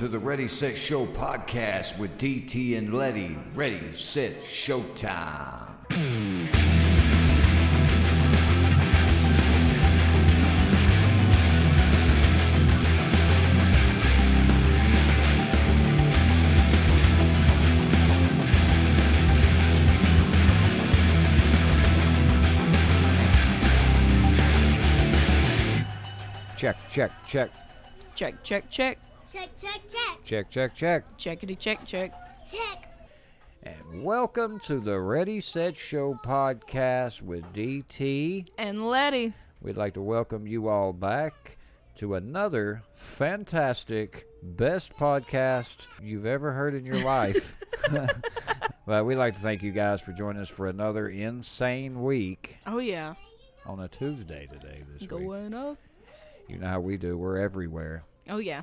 to the Ready Set Show podcast with DT and Letty. Ready, set, showtime. Check, check, check, Check, check, check. Check, check, check, check, check, check. Checkity check, check. check. And welcome to the Ready Set Show podcast with DT. And Letty. We'd like to welcome you all back to another fantastic, best podcast you've ever heard in your life. but we'd like to thank you guys for joining us for another insane week Oh, yeah. on a Tuesday today this week. Going up. You know how we do, we're everywhere. Oh, yeah.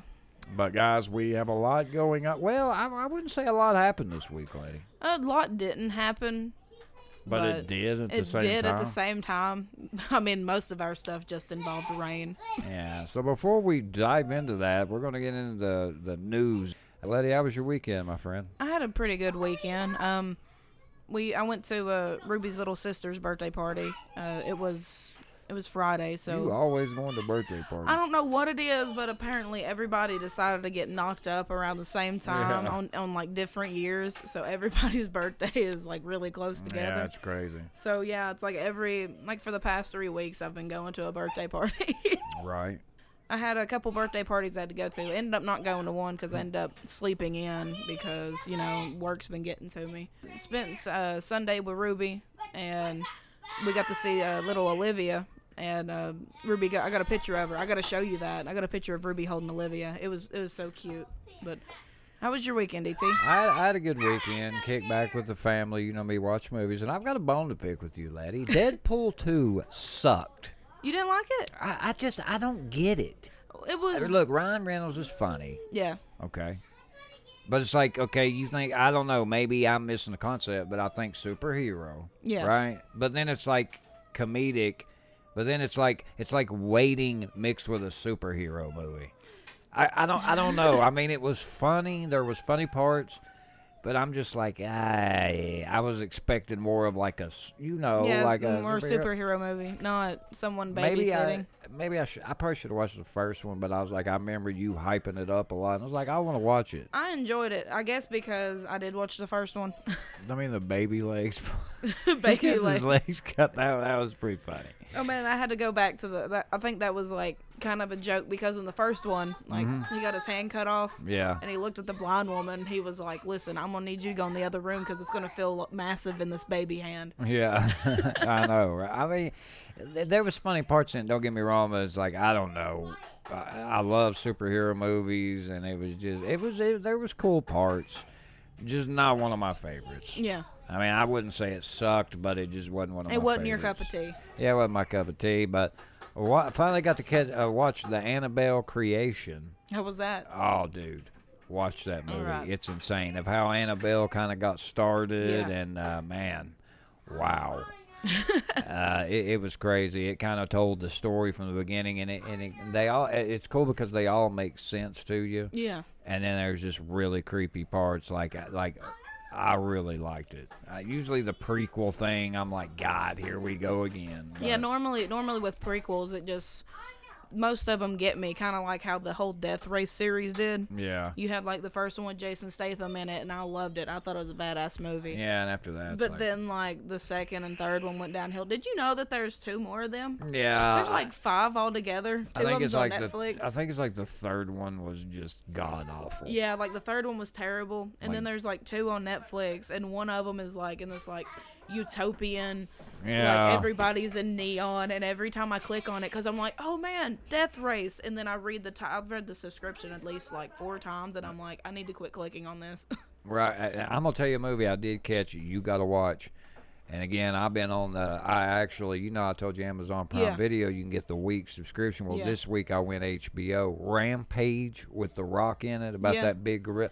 But guys, we have a lot going on. Well, I, I wouldn't say a lot happened this week, lady. A lot didn't happen. But, it did at the it same did time. at the same time. I mean, most of our stuff just involved rain. Yeah. So before we dive into that, we're going to get into the, the news. Letty, how was your weekend, my friend? I had a pretty good weekend. Um, we I went to uh, Ruby's little sister's birthday party. Uh, it was it was Friday, so you always going to birthday parties. I don't know what it is, but apparently everybody decided to get knocked up around the same time Yeah. on, on like different years. So everybody's birthday is like really close Yeah, together. it's crazy. so yeah, it's like every like for the past three weeks I've been going to a birthday party. Right. I had a couple birthday parties I had to go to. Ended up not going to one because I ended up sleeping in because you know work's been getting to me. Spent uh, Sunday with Ruby and we got to see uh, little Olivia. And uh, Ruby, got, I got a picture of her. I got to show you that. I got a picture of Ruby holding Olivia. It was it was so cute. But how was your weekend, DT? I, I had a good weekend. Kick back with the family. You know me, watch movies. And I've got a bone to pick with you, laddie. Deadpool 2 sucked. You didn't like it? I, I just, I don't get it. It was Look, Ryan Reynolds is funny. yeah. Okay. But it's like, okay, you think, I don't know, maybe I'm missing the concept, but I think superhero. Yeah. Right? But then it's like comedic, but then it's like, it's like waiting mixed with a superhero movie. I, I don't, I don't know. I mean, it was funny. There was funny parts, but I'm just like, I, I was expecting more of like a you know, yeah, like a more superhero movie, not someone babysitting. Maybe I, maybe I should. I probably should have watched the first one, but I was like, I remember you hyping it up a lot. And I was like, I want to watch it. I enjoyed it. I guess because I did watch the first one. I mean, the baby legs. Baby His leg. legs cut. That that was pretty funny. Oh man, I had to go back to the. That, I think that was like kind of a joke because in the first one, like Mm-hmm. he got his hand cut off. Yeah. And he looked at the blind woman. He was like, "Listen, I'm gonna need you to go in the other room because it's gonna feel massive in this baby hand." Yeah, I know. Right? I mean, there was funny parts in. it, Don't get me wrong, but it's like I don't know. I, I love superhero movies, and it was just it was it, there was cool parts, just not one of my favorites. Yeah, I mean, I wouldn't say it sucked, but it just wasn't one of my it wasn't your cup of tea. Yeah, it wasn't my cup of tea, but wa- finally got to catch, uh, watch the Annabelle creation. How was that? Oh, dude, watch that movie. Alright. It's insane of how Annabelle kind of got started, Yeah. and uh, man, wow. Uh, it, it was crazy. It kind of told the story from the beginning, and it, and it, they all. It's cool because they all make sense to you, Yeah. and then there's just really creepy parts. Like like, I really liked it. Uh, usually the prequel thing, I'm like, God, here we go again. Yeah, normally normally with prequels it just most of them get me kind of like how the whole Death Race series did. Yeah. You had like the first one with Jason Statham in it and I loved it. I thought it was a badass movie. Yeah, and after that, But like, then like the second and third one went downhill. Did you know that there's two more of them? yeah, There's like five altogether. Two I of think them's it's on like Netflix. the I think it's like the third one was just god awful. yeah, like the third one was terrible, and then there's like two on Netflix, and one of them is like in this like utopian, Yeah. like everybody's in neon, and every time I click on it, because I'm like, oh man, Death Race, and then I read the I've read the subscription at least like four times, and I'm like, I need to quit clicking on this. Right. I, I'm gonna tell you a movie I did catch. You got to watch. And again, I've been on the. I actually, you know, I told you Amazon Prime Yeah. Video. You can get the week subscription. Well, Yeah. this week I went HBO Rampage with The Rock in it about Yeah. that big gorilla.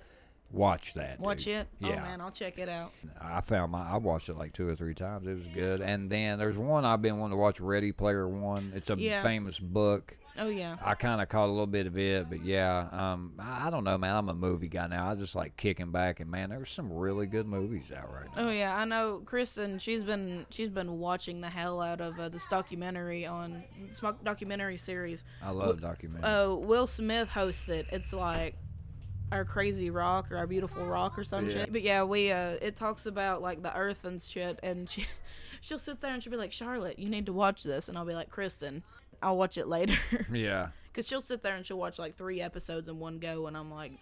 Watch that. Watch dude. it. Yeah. Oh man, I'll check it out. I found my. I watched it like two or three times. It was good. And then there's one I've been wanting to watch. Ready Player One. It's a Yeah. famous book. Oh yeah. I kind of caught a little bit of it, but yeah, um, I, I don't know, man. I'm a movie guy now. I just like kicking back, and man, there's some really good movies out right now. Oh yeah, I know Kristen. She's been she's been watching the hell out of uh, this documentary on this documentary series. I love documentaries. Uh, Will Smith hosts it. It's like our crazy rock or our beautiful rock or some Yeah. shit. But yeah, we uh, it talks about like the earth and shit, and she she'll sit there and she'll be like, Charlotte, you need to watch this, and I'll be like, Kristen, I'll watch it later, yeah. because she'll sit there and she'll watch like three episodes in one go, and I'm like.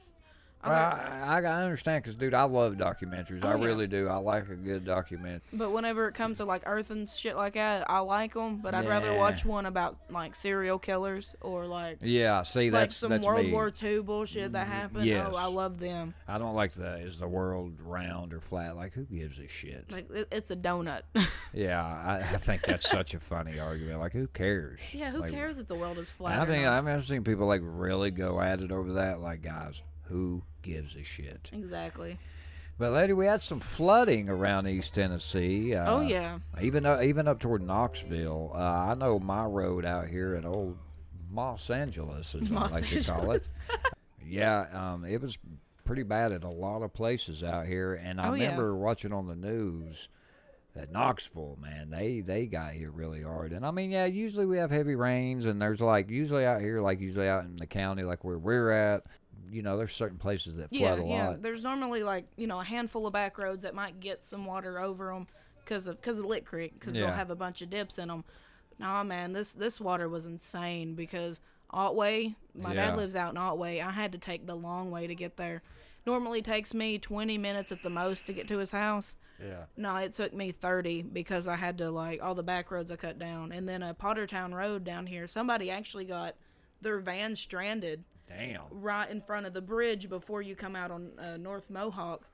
I like, I, I, understand because, dude, I love documentaries. Oh, I yeah. really do. I like a good documentary. But whenever it comes to like Earth and shit like that, I like them. But I'd rather watch one about like serial killers or like Yeah, see, like that's some that's World me. War II bullshit that mm, happened. yes. Oh, I love them. I don't like the is the world round or flat? Like, who gives a shit? Like it, it's a donut. yeah, I, I think that's such a funny argument. Like, who cares? yeah, who Like, cares if the world is flat? I think? I've seen people like really go at it over that. Like, guys, who gives a shit? exactly. But lady, we had some flooding around East Tennessee. Uh, oh yeah. even uh, even up toward Knoxville. Uh, I know my road out here in old Los Angeles, as Los I like to call it. yeah, um, it was pretty bad at a lot of places out here, and I Oh, yeah. remember watching on the news that Knoxville, man, they they got hit really hard. And I mean, yeah, usually we have heavy rains, and there's like usually out here, like usually out in the county, like where we're at. You know, there's certain places that Yeah, flood a yeah. lot. There's normally like you know a handful of back roads that might get some water over them because of because of Lick Creek because Yeah. they'll have a bunch of dips in them. Nah, man, this this water was insane because Otway, my Yeah. dad lives out in Otway. I had to take the long way to get there. Normally takes me 20 minutes at the most to get to his house. Yeah. No, it took me 30 because I had to like all the back roads I cut down, and then a Pottertown Road down here. Somebody actually got their van stranded Damn. right in front of the bridge before you come out on uh, North Mohawk.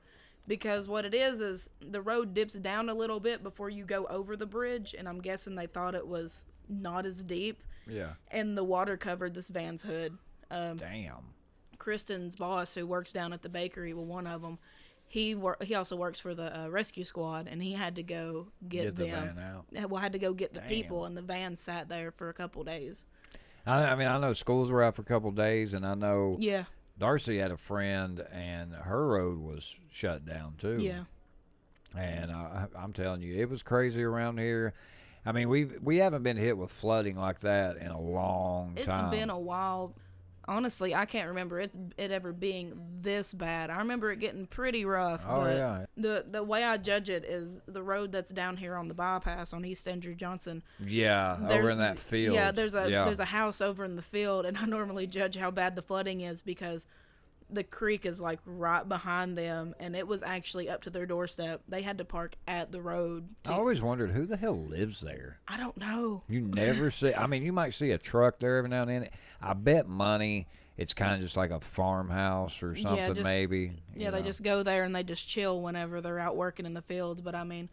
Because what it is is the road dips down a little bit before you go over the bridge, and I'm guessing they thought it was not as deep, Yeah. and the water covered this van's hood. Um, Damn. Kristen's boss, who works down at the bakery, well, one of them, he wor- he also works for the uh, rescue squad, and he had to go get, Get the them. van out. Yeah, Well, had to go get the Damn. people, and the van sat there for a couple days. I, I mean, I know schools were out for a couple days, and I know Yeah, Darcy had a friend, and her road was shut down too. yeah. And I, I'm telling you, it was crazy around here. I mean, we we haven't been hit with flooding like that in a long It's time. It's been a while. Honestly, I can't remember it it ever being this bad. I remember it getting pretty rough. Oh, but yeah. The the way I judge it is the road that's down here on the bypass on East Andrew Johnson. yeah, There- over in that field. Yeah, there's a yeah. there's a house over in the field, and I normally judge how bad the flooding is because the creek is like right behind them, and it was actually up to their doorstep. They had to park at the road. To, I always wondered who the hell lives there. I don't know. You never see. I mean, you might see a truck there every now and then. I bet money. It's kind of just like a farmhouse or something, just- maybe. Yeah, you they just go there and they just chill whenever they're out working in the fields. But I mean,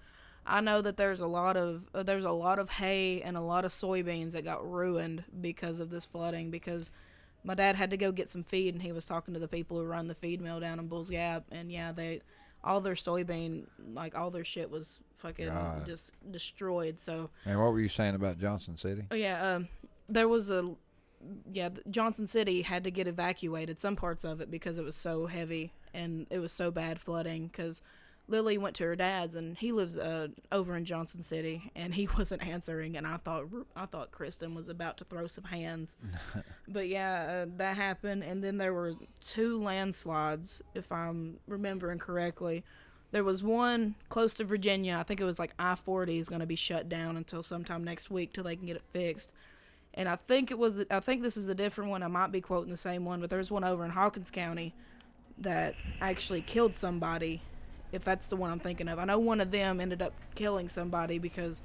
I know that there's a lot of uh, there's a lot of hay and a lot of soybeans that got ruined because of this flooding. Because my dad had to go get some feed, and he was talking to the people who run the feed mill down in Bulls Gap, and yeah, they all their soybean like all their shit was fucking God. just destroyed. So And what were you saying about Johnson City? Oh yeah, um, there was a yeah. Johnson City had to get evacuated some parts of it because it was so heavy and it was so bad flooding. Because Lily went to her dad's and he lives uh, over in Johnson City and he wasn't answering and I thought I thought Kristen was about to throw some hands. but yeah, uh, that happened and then there were two landslides if I'm remembering correctly. There was one close to Virginia. I think it was like I 40 is going to be shut down until sometime next week till they can get it fixed. And I think it was, I think this is a different one. I might be quoting the same one, but there's one over in Hawkins County that actually killed somebody, if that's the one I'm thinking of. I know one of them ended up killing somebody because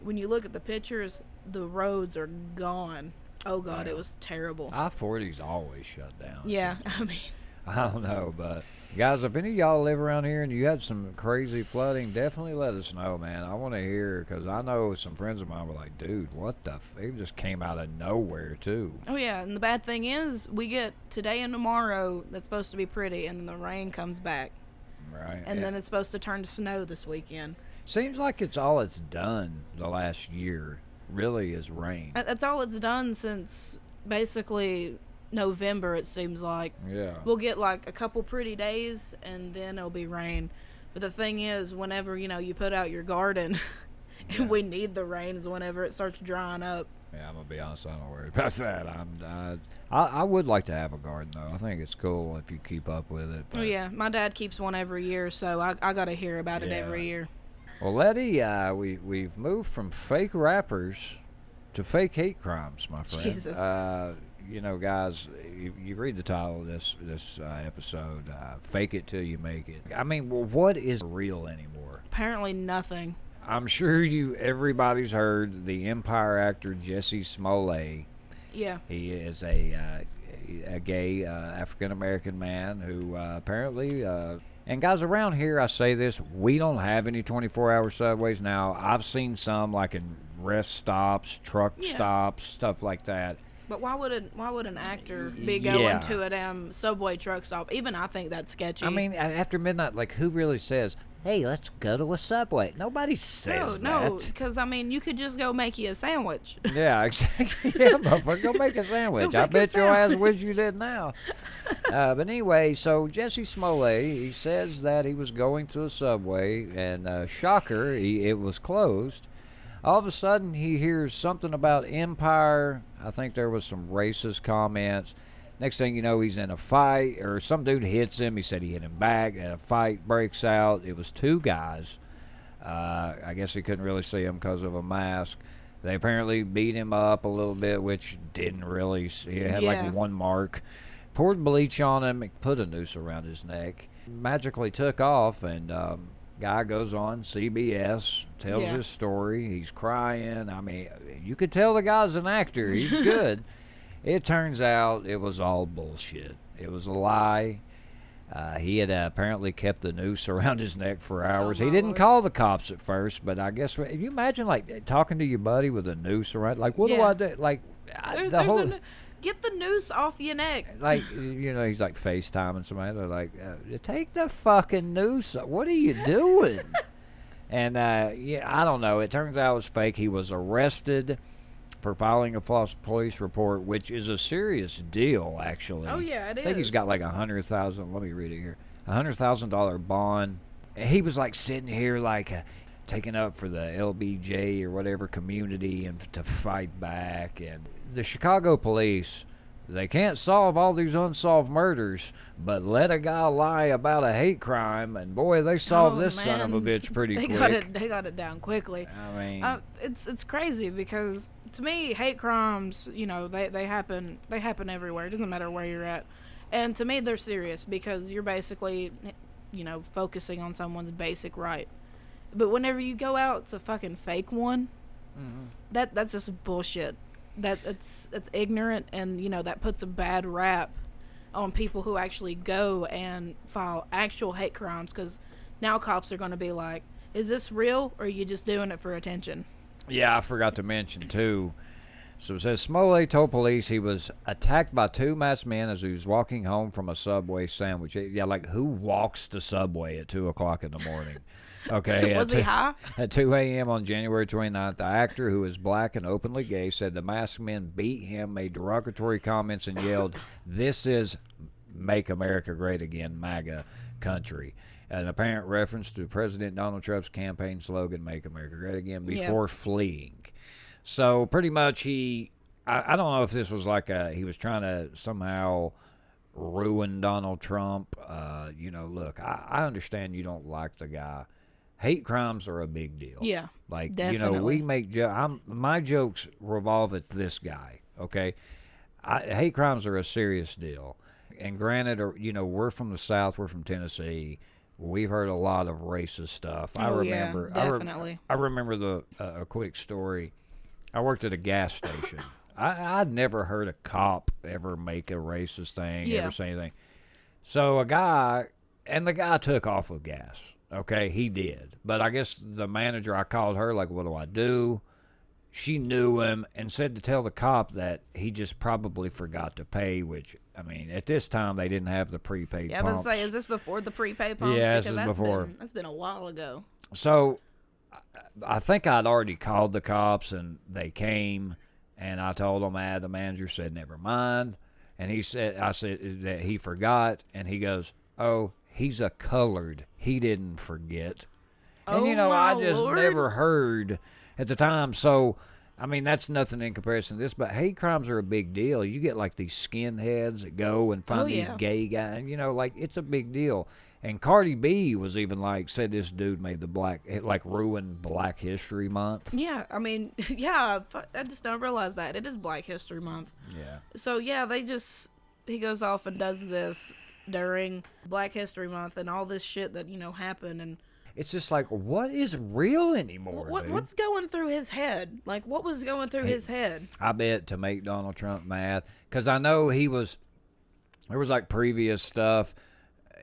when you look at the pictures, the roads are gone. Oh, God, it was terrible. I 40's always shut down. Yeah, I mean, I don't know, but guys, if any of y'all live around here and you had some crazy flooding, definitely let us know, man. I want to hear because I know some friends of mine were like, "Dude, what the? F-? It just came out of nowhere, too." Oh yeah, and the bad thing is we get today and tomorrow that's supposed to be pretty, and then the rain comes back, Right? and then it's supposed to turn to snow this weekend. seems like it's all it's done the last year. Really, is rain. That's all it's done since basically November. It seems like Yeah. we'll get like a couple pretty days, and then it'll be rain. But the thing is, whenever you know you put out your garden, and we need the rains whenever it starts drying up. Yeah, I'm gonna be honest. I'm not worried about that. I'm. I, I, I would like to have a garden though. I think it's cool if you keep up with it. Oh yeah, my dad keeps one every year, so I, I got to hear about it every year. Well, Letty, uh, we we've moved from fake rappers to fake hate crimes, my friend. Jesus. Uh, you know, guys, you, you read the title of this this uh, episode, uh, "Fake It Till You Make It." I mean, well, what is real anymore? Apparently nothing. I'm sure you everybody's heard the Empire actor Jesse Smollett. Yeah. He is a uh, a gay uh, African American man who uh, apparently. Uh, and guys, around here, I say this: we don't have any 24-hour subways now. I've seen some, like in rest stops, truck Yeah. stops, stuff like that. But why would an why would an actor be going Yeah. to a damn subway truck stop? Even I think that's sketchy. I mean, after midnight, like who really says, "Hey, let's go to a subway"? Nobody no, says no, that. because I mean, you could just go make you a sandwich. Yeah, exactly. Yeah, motherfucker, go make a sandwich. Go I bet your ass wish you did now. Uh, but anyway, so Jesse Smollett, he says that he was going to a subway, and uh, shocker, he, it was closed. All of a sudden, he hears something about Empire. I think there was some racist comments. Next thing you know, he's in a fight, or some dude hits him. He said he hit him back, and a fight breaks out. It was two guys. Uh, I guess he couldn't really see him because of a mask. They apparently beat him up a little bit, which didn't really. He had Yeah. like one mark. Poured bleach on him, and put a noose around his neck. Magically took off, and um, guy goes on CBS, tells Yeah. his story. He's crying. I mean, you could tell the guy's an actor. He's good. it turns out it was all bullshit. It was a lie. Uh, he had uh, apparently kept the noose around his neck for hours. he Oh, my didn't Lord. call the cops at first, but I guess if you imagine like talking to your buddy with a noose around, like what do I do? Like I- There- the whole, a, get the noose off your neck. like you know, he's like FaceTiming somebody. They're like, uh, take the fucking noose. What are you doing? and uh, yeah, I don't know. It turns out it was fake. He was arrested for filing a false police report, which is a serious deal, actually. Oh yeah, it I is. think he's got like a hundred thousand. Let me read it here. A hundred thousand dollar bond. And He was like sitting here like uh, taking up for the LBJ or whatever community and to fight back. And the Chicago police, they can't solve all these unsolved murders, but let a guy lie about a hate crime, and boy, they solved Oh, this son of a bitch pretty they quick. got it. They got it down quickly. I mean, Uh, it's it's crazy because to me, hate crimes, you know, they, they happen they happen everywhere. It doesn't matter where you're at, and to me, they're serious because you're basically, you know, focusing on someone's basic right. But whenever you go out, it's a fucking fake one. Mm-hmm. That that's just bullshit. That it's it's ignorant, and you know that puts a bad rap on people who actually go and file actual hate crimes because now cops are going to be like, "Is this real, or are you just doing it for attention?" Yeah, I forgot to mention too. So it says Smollett told police he was attacked by two masked men as he was walking home from a Subway sandwich. Yeah, like who walks to Subway at two o'clock in the morning? Okay, Was at he two- high? At 2 a.m. on January 29th, the actor, who is black and openly gay, said the masked men beat him, made derogatory comments, and yelled, This is Make America Great Again, MAGA country. An apparent reference to President Donald Trump's campaign slogan, Make America Great Again, Yeah. before fleeing. So pretty much he, I, I don't know if this was like a, he was trying to somehow ruin Donald Trump. Uh, you know, look, I, I understand you don't like the guy. Hate crimes are a big deal. Yeah, Like you know, we make jo- I'm my jokes revolve at this guy. Okay, I, hate crimes are a serious deal. And granted, you know, we're from the South. We're from Tennessee. We've heard a lot of racist stuff. I Oh, yeah, remember. I, re- definitely. I remember the uh, a quick story. I worked at a gas station. I, I'd never heard a cop ever make a racist thing, Yeah. ever say anything. So a guy, and the guy took off with gas. Okay, he did. But I guess the manager, I called her, like, what do I do? She knew him and said to tell the cop that he just probably forgot to pay, which, I mean, at this time, they didn't have the prepaid Yeah, I was pumps. gonna say, is this before the prepaid pumps? Yeah, this because is that's before. Been, that's been a while ago. So I- I think I'd already called the cops and they came And I told them, ah, the manager said, never mind. And he said, I said that he forgot. And he goes, oh, he's a colored. He didn't forget. And you Oh, know, I just Lord. never heard at the time. So, I mean, that's nothing in comparison to this. But hate crimes are a big deal. You get like these skinheads that go and oh, find Oh, these gay guys. You know, like it's a big deal. And Cardi B was even like said this dude made the black it like ruined Black History Month. Yeah, I mean, yeah, I just don't realize that it is Black History Month. Yeah. So yeah, they just he goes off and does this during Black History Month and all this shit that you know happened and It's just like what is real anymore, what dude? what's going through his head? Like what was going through his head? I bet to make Donald Trump mad because I know he was. There was like previous stuff.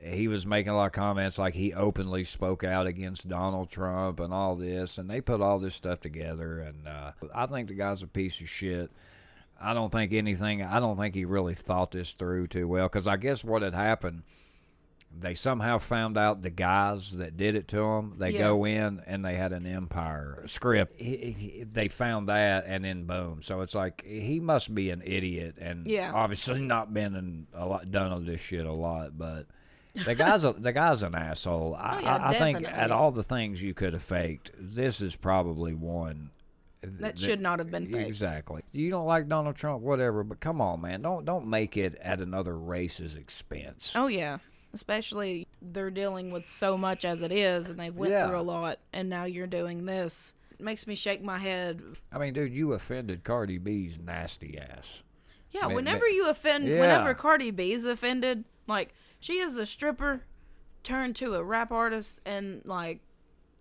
He was making a lot of comments, like he openly spoke out against Donald Trump and all this, and they put all this stuff together. And uh, I think the guy's a piece of shit. I don't think anything. I don't think he really thought this through too well. Because I guess what had happened, they somehow found out the guys that did it to him. They Yeah. go in and they had an Empire script. He, he, they found that, and then boom. So it's like he must be an idiot, and Yeah. obviously not been in a lot done of this shit a lot, but. The guy's a, the guy's an asshole. Oh, I, Oh, yeah, I, I think at all the things you could have faked, this is probably one That should not have been faked. Exactly. You don't like Donald Trump, whatever, but come on, man. Don't don't make it at another race's expense. Oh yeah, especially they're dealing with so much as it is, and they've went Yeah. through a lot, and now you're doing this. It makes me shake my head. I mean, dude, you offended Cardi B's nasty ass. Yeah, Ma- whenever ma- you offend, Yeah. whenever Cardi B is offended, like she is a stripper turned to a rap artist, and like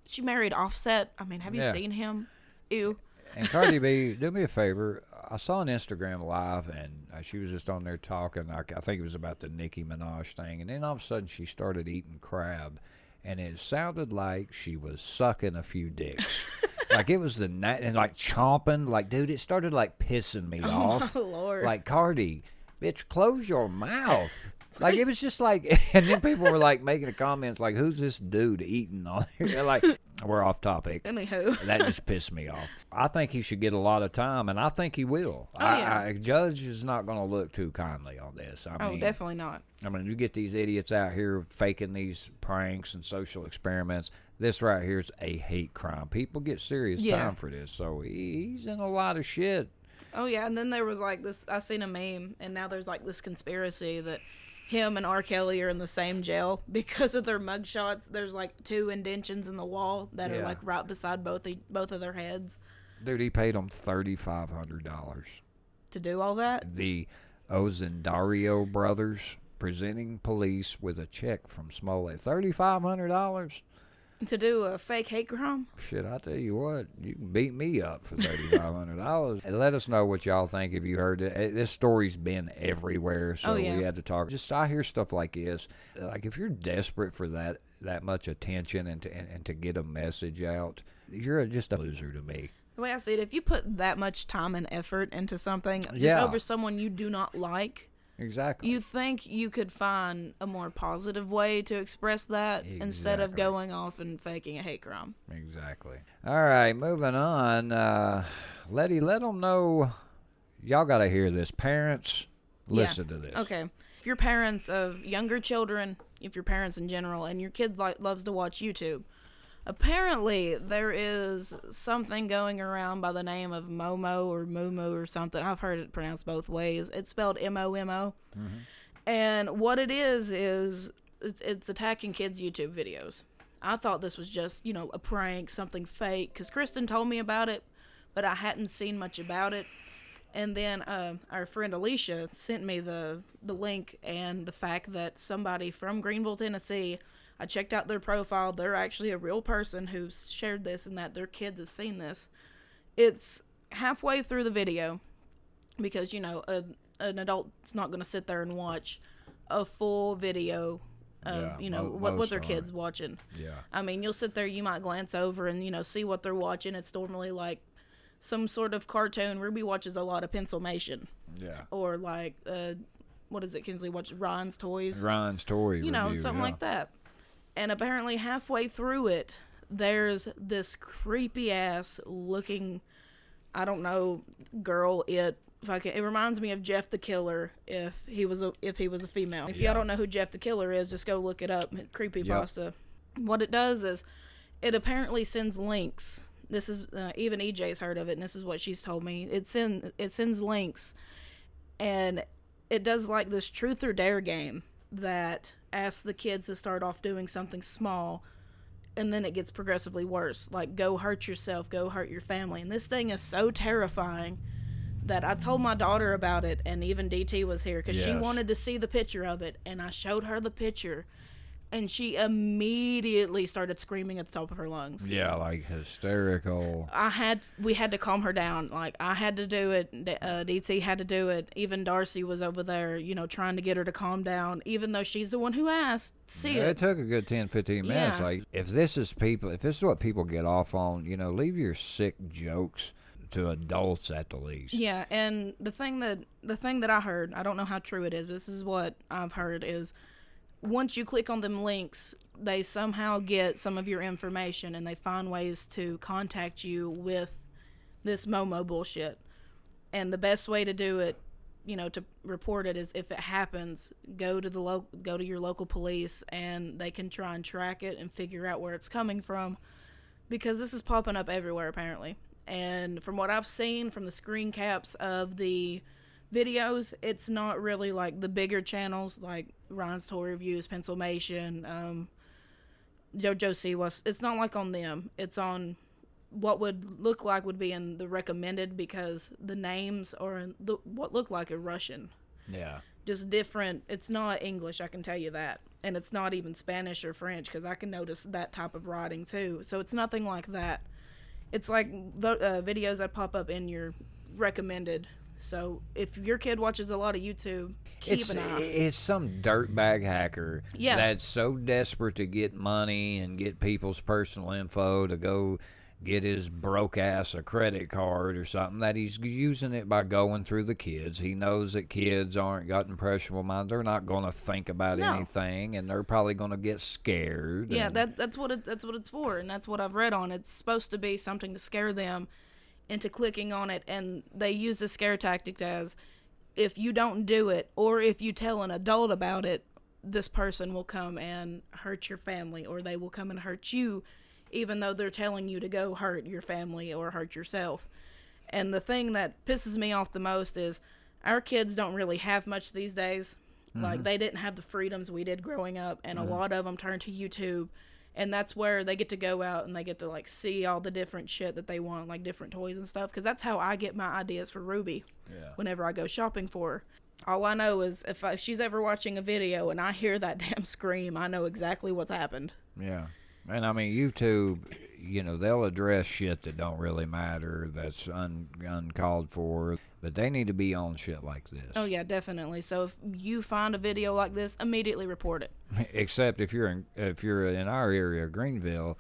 she married Offset. I mean, have you Yeah. seen him? Ew. And Cardi B, do me a favor. I saw an Instagram live, and uh, she was just on there talking. I, I think it was about the Nicki Minaj thing, and then all of a sudden she started eating crab, and it sounded like she was sucking a few dicks. like it was the na- and like chomping. Like, dude, it started like pissing me off. Oh Lord. like Cardi, bitch, close your mouth. Like it was just like, and then people were like making the comments like, "Who's this dude eating on here?" Like, we're off topic. Anywho. That just pissed me off. I think he should get a lot of time, and I think he will. Oh, I, yeah. I, judge is not going to look too kindly on this. I Oh, mean, definitely not. I mean, you get these idiots out here faking these pranks and social experiments. This right here is a hate crime. People get serious Yeah. time for this, so he's in a lot of shit. Oh yeah, and then there was like this. I seen a meme, and now there's like this conspiracy that him and R. Kelly are in the same jail because of their mugshots. There's like two indentions in the wall that are like right beside both both of their heads Dude, he paid them thirty five hundred dollars. to do all that. The Osundairo brothers presenting police with a check from Smollett. Thirty five hundred dollars. To do a fake hate crime. Shit, I tell you what, you can beat me up for thirty five hundred dollars. let us know what y'all think if you heard it. This story's been everywhere, so Oh, yeah. we had to talk. Just I hear stuff like this. Like if you're desperate for that that much attention and to and, and to get a message out, you're just a loser to me. The way I see it, if you put that much time and effort into something just Yeah. over someone you do not like, Exactly. you think you could find a more positive way to express that instead of going off and faking a hate crime. Exactly. All right, moving on. Uh, Letty, let them know. Y'all got to hear this. Parents, Yeah. listen to this. Okay. If you're parents of younger children, if you're parents in general, and your kid like loves to watch YouTube, apparently there is something going around by the name of Momo or Mumu or something. I've heard it pronounced both ways. It's spelled M O M O. And what it is is it's, it's attacking kids' YouTube videos. I thought this was just you know a prank, something fake, because Kristen told me about it, but I hadn't seen much about it. And then uh, our friend Alicia sent me the the link and the fact that somebody from Greeneville, Tennessee. I checked out their profile. They're actually a real person who's shared this and that their kids have seen this. It's halfway through the video because you know a, an adult's not going to sit there and watch a full video of Yeah, you know mo- what, what their kids watching. Yeah. I mean, you'll sit there, you might glance over and, you know, see what they're watching. It's normally like some sort of cartoon. Ruby watches a lot of Pencilmation. Yeah. Or like, uh, what is it? Kinsley watches Ryan's Toys. Ryan's story. you know, review, something yeah. like that. And apparently, halfway through it, there's this creepy ass looking I don't know, girl, it fucking it reminds me of Jeff the Killer if he was a if he was a female. If y'all don't know who Jeff the Killer is, just go look it up. Creepy pasta. What it does is it apparently sends links. This is uh, even EJ's heard of it, and this is what she's told me. It send it sends links, and it does like this truth or dare game that asks the kids to start off doing something small and then it gets progressively worse. Like, go hurt yourself, go hurt your family. And this thing is so terrifying that I told my daughter about it, and even DT was here because she wanted to see the picture of it. And I showed her the picture, and she immediately started screaming at the top of her lungs. Yeah, like hysterical. I had we had to calm her down. Like I had to do it. Uh, DT had to do it. Even Darcy was over there, you know, trying to get her to calm down, even though she's the one who asked. See It it. took a good 10, 15 minutes. Yeah. Like, if this is people, if this is what people get off on, you know, leave your sick jokes to adults at the least. Yeah, and the thing that the thing that I heard, I don't know how true it is, but this is what I've heard is once you click on them links, they somehow get some of your information and they find ways to contact you with this Momo bullshit. And the best way to do it, you know, to report it is if it happens, go to the lo- go to your local police and they can try and track it and figure out where it's coming from because this is popping up everywhere apparently. And from what I've seen from the screen caps of the videos, it's not really like the bigger channels like Ryan's Toy Reviews, Pencilmation, um, JoJo Siwas. It's not like on them. It's on what would look like would be in the recommended because the names are in the, what look like a Russian Yeah. just different. It's not English, I can tell you that. And it's not even Spanish or French because I can notice that type of writing too. So it's nothing like that. It's like uh, videos that pop up in your recommended. So if your kid watches a lot of YouTube, keep It's an eye. it's some dirtbag hacker Yeah. that's so desperate to get money and get people's personal info to go get his broke ass a credit card or something that he's using it by going through the kids. He knows that kids aren't got impressionable minds. They're not going to think about No. anything and they're probably going to get scared. Yeah, and- that that's what it, that's what it's for, and that's what I've read on. It's supposed to be something to scare them into clicking on it, and they use the scare tactic as if you don't do it or if you tell an adult about it, this person will come and hurt your family, or they will come and hurt you, even though they're telling you to go hurt your family or hurt yourself. And the thing that pisses me off the most is our kids don't really have much these days. Like mm-hmm. they didn't have the freedoms we did growing up, and a lot of them turn to YouTube, and that's where they get to go out and they get to like see all the different shit that they want, like different toys and stuff. Because that's how I get my ideas for Ruby. Yeah. Whenever I go shopping for her. All I know is if, I, if she's ever watching a video and I hear that damn scream, I know exactly what's happened. Yeah. And I mean, YouTube, you know, they'll address shit that don't really matter, that's un, uncalled for, but they need to be on shit like this. Oh yeah, definitely. So if you find a video like this, immediately report it. Except if you're in, if you're in our area, Greeneville,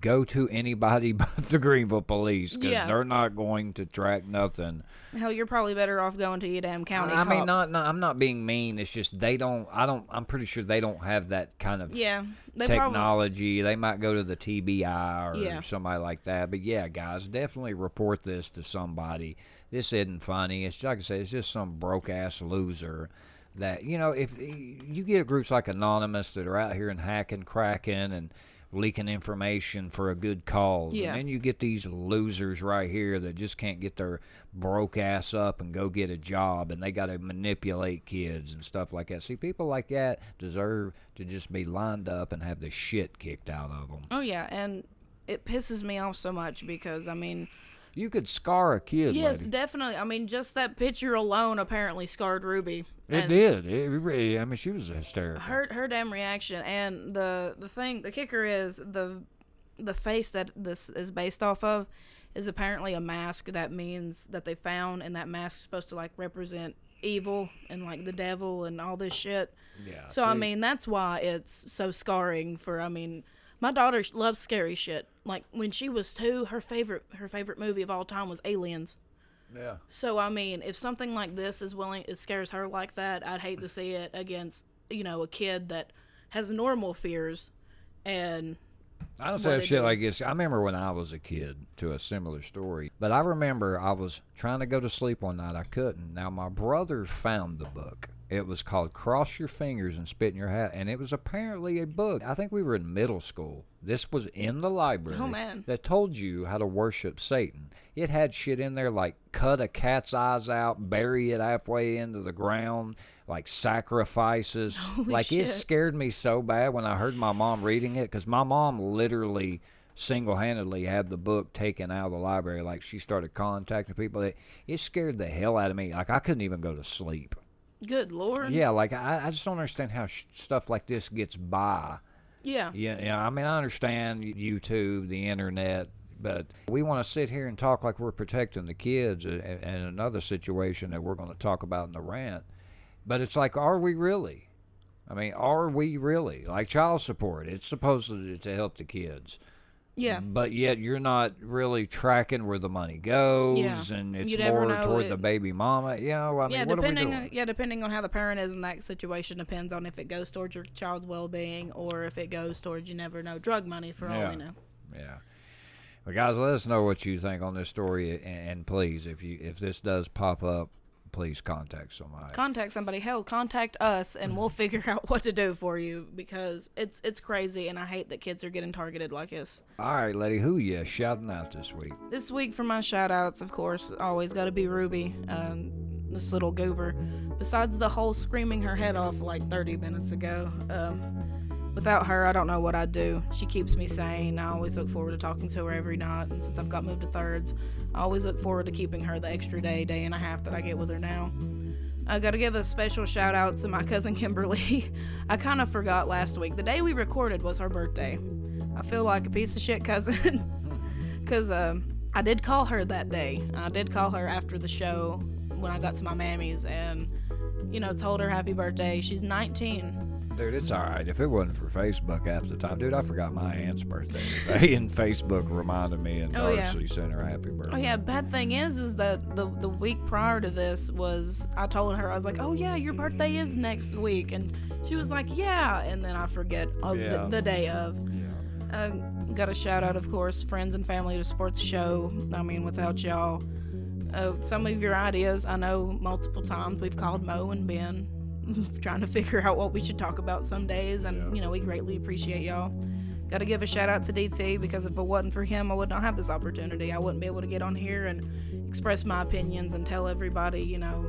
go to anybody but the Greeneville police because Yeah. they're not going to track nothing. Hell, you're probably better off going to your damn county. I mean, cop. not, not. I'm not being mean. It's just they don't. I don't. I'm pretty sure they don't have that kind of Yeah, they probably. technology. They might go to the TBI or Yeah. somebody like that. But yeah, guys, definitely report this to somebody. This isn't funny. It's like I said, it's just some broke ass loser. That you know, if you get groups like Anonymous that are out here and hacking, cracking, and leaking information for a good cause, Yeah. and then you get these losers right here that just can't get their broke ass up and go get a job, and they got to manipulate kids and stuff like that. See, people like that deserve to just be lined up and have the shit kicked out of them. Oh yeah, and it pisses me off so much because I mean, You could scar a kid. yes, lady. definitely. I mean, just that picture alone apparently scarred Ruby. it did. It really. I mean, she was hysterical. Her her damn reaction, and the the thing, the kicker is the the face that this is based off of is apparently a mask that means that they found, and that mask is supposed to like represent evil and like the devil and all this shit. yeah. So I mean, that's why it's so scarring for. I mean, my daughter loves scary shit. Like when she was two, her favorite her favorite movie of all time was Aliens. Yeah. So I mean, if something like this is willing, it scares her like that. I'd hate to see it against you know a kid that has normal fears, and I don't say shit do. like this. I remember when I was a kid to a similar story. But I remember I was trying to go to sleep one night. I couldn't. Now, my brother found the book. It was called Cross Your Fingers and Spit in Your Hat. And it was apparently a book. I think we were in middle school. This was in the library. Oh, man. That told you how to worship Satan. It had shit in there like cut a cat's eyes out, bury it halfway into the ground, like sacrifices. like it scared me so bad when I heard my mom reading it because my mom literally single-handedly had the book taken out of the library like she started contacting people it, it scared the hell out of me like i couldn't even go to sleep Good lord. yeah like i, I just don't understand how sh- stuff like this gets by Yeah. yeah, yeah. I mean, I understand YouTube, the internet, but we want to sit here and talk like we're protecting the kids. And and another situation that we're going to talk about in the rant, but it's like, are we really? I mean, are we really like child support? It's supposed to, to help the kids, Yeah. but yet you're not really tracking where the money goes, Yeah. and it's more toward it- the baby mama. You know, I mean, yeah, what are we depending doing? yeah, depending on how the parent is in that situation depends on if it goes towards your child's well being or if it goes towards you never know drug money for all we know. Yeah. Well, guys, let us know what you think on this story, and, and please, if you if this does pop up, please contact somebody. Contact somebody. Hell, contact us and we'll figure out what to do for you because it's it's crazy and I hate that kids are getting targeted like this. All right, lady, who you shouting out this week? This week for my shout outs, of course, always got to be Ruby, um, this little goober. Besides the whole screaming her head off like 30 minutes ago, um, without her, I don't know what I'd do. She keeps me sane. I always look forward to talking to her every night, and since I've got moved to thirds, I always look forward to keeping her the extra day, day and a half that I get with her now. I gotta give a special shout out to my cousin Kimberly. I kind of forgot last week. The day we recorded was her birthday. I feel like a piece of shit cousin. Because um, I did call her that day. I did call her after the show when I got to my mammy's and, you know, told her happy birthday. She's 19. Dude, it's all right. If it wasn't for Facebook at the time, dude, I forgot my aunt's birthday today, and Facebook reminded me, and Oh, yeah. Sent her happy birthday. Oh yeah, bad thing is, is that the the week prior to this was I told her I was like, oh yeah, your birthday is next week, and she was like, yeah, and then I forget of Yeah. the, the day of. Yeah. Uh, got a shout out, of course, friends and family to support the show. I mean, without y'all, uh, some of your ideas, I know multiple times we've called Mo and Ben, trying to figure out what we should talk about some days, and Yeah. you know we greatly appreciate y'all. Got to give a shout out to DT because if it wasn't for him, I would not have this opportunity. I wouldn't be able to get on here and express my opinions and tell everybody, you know,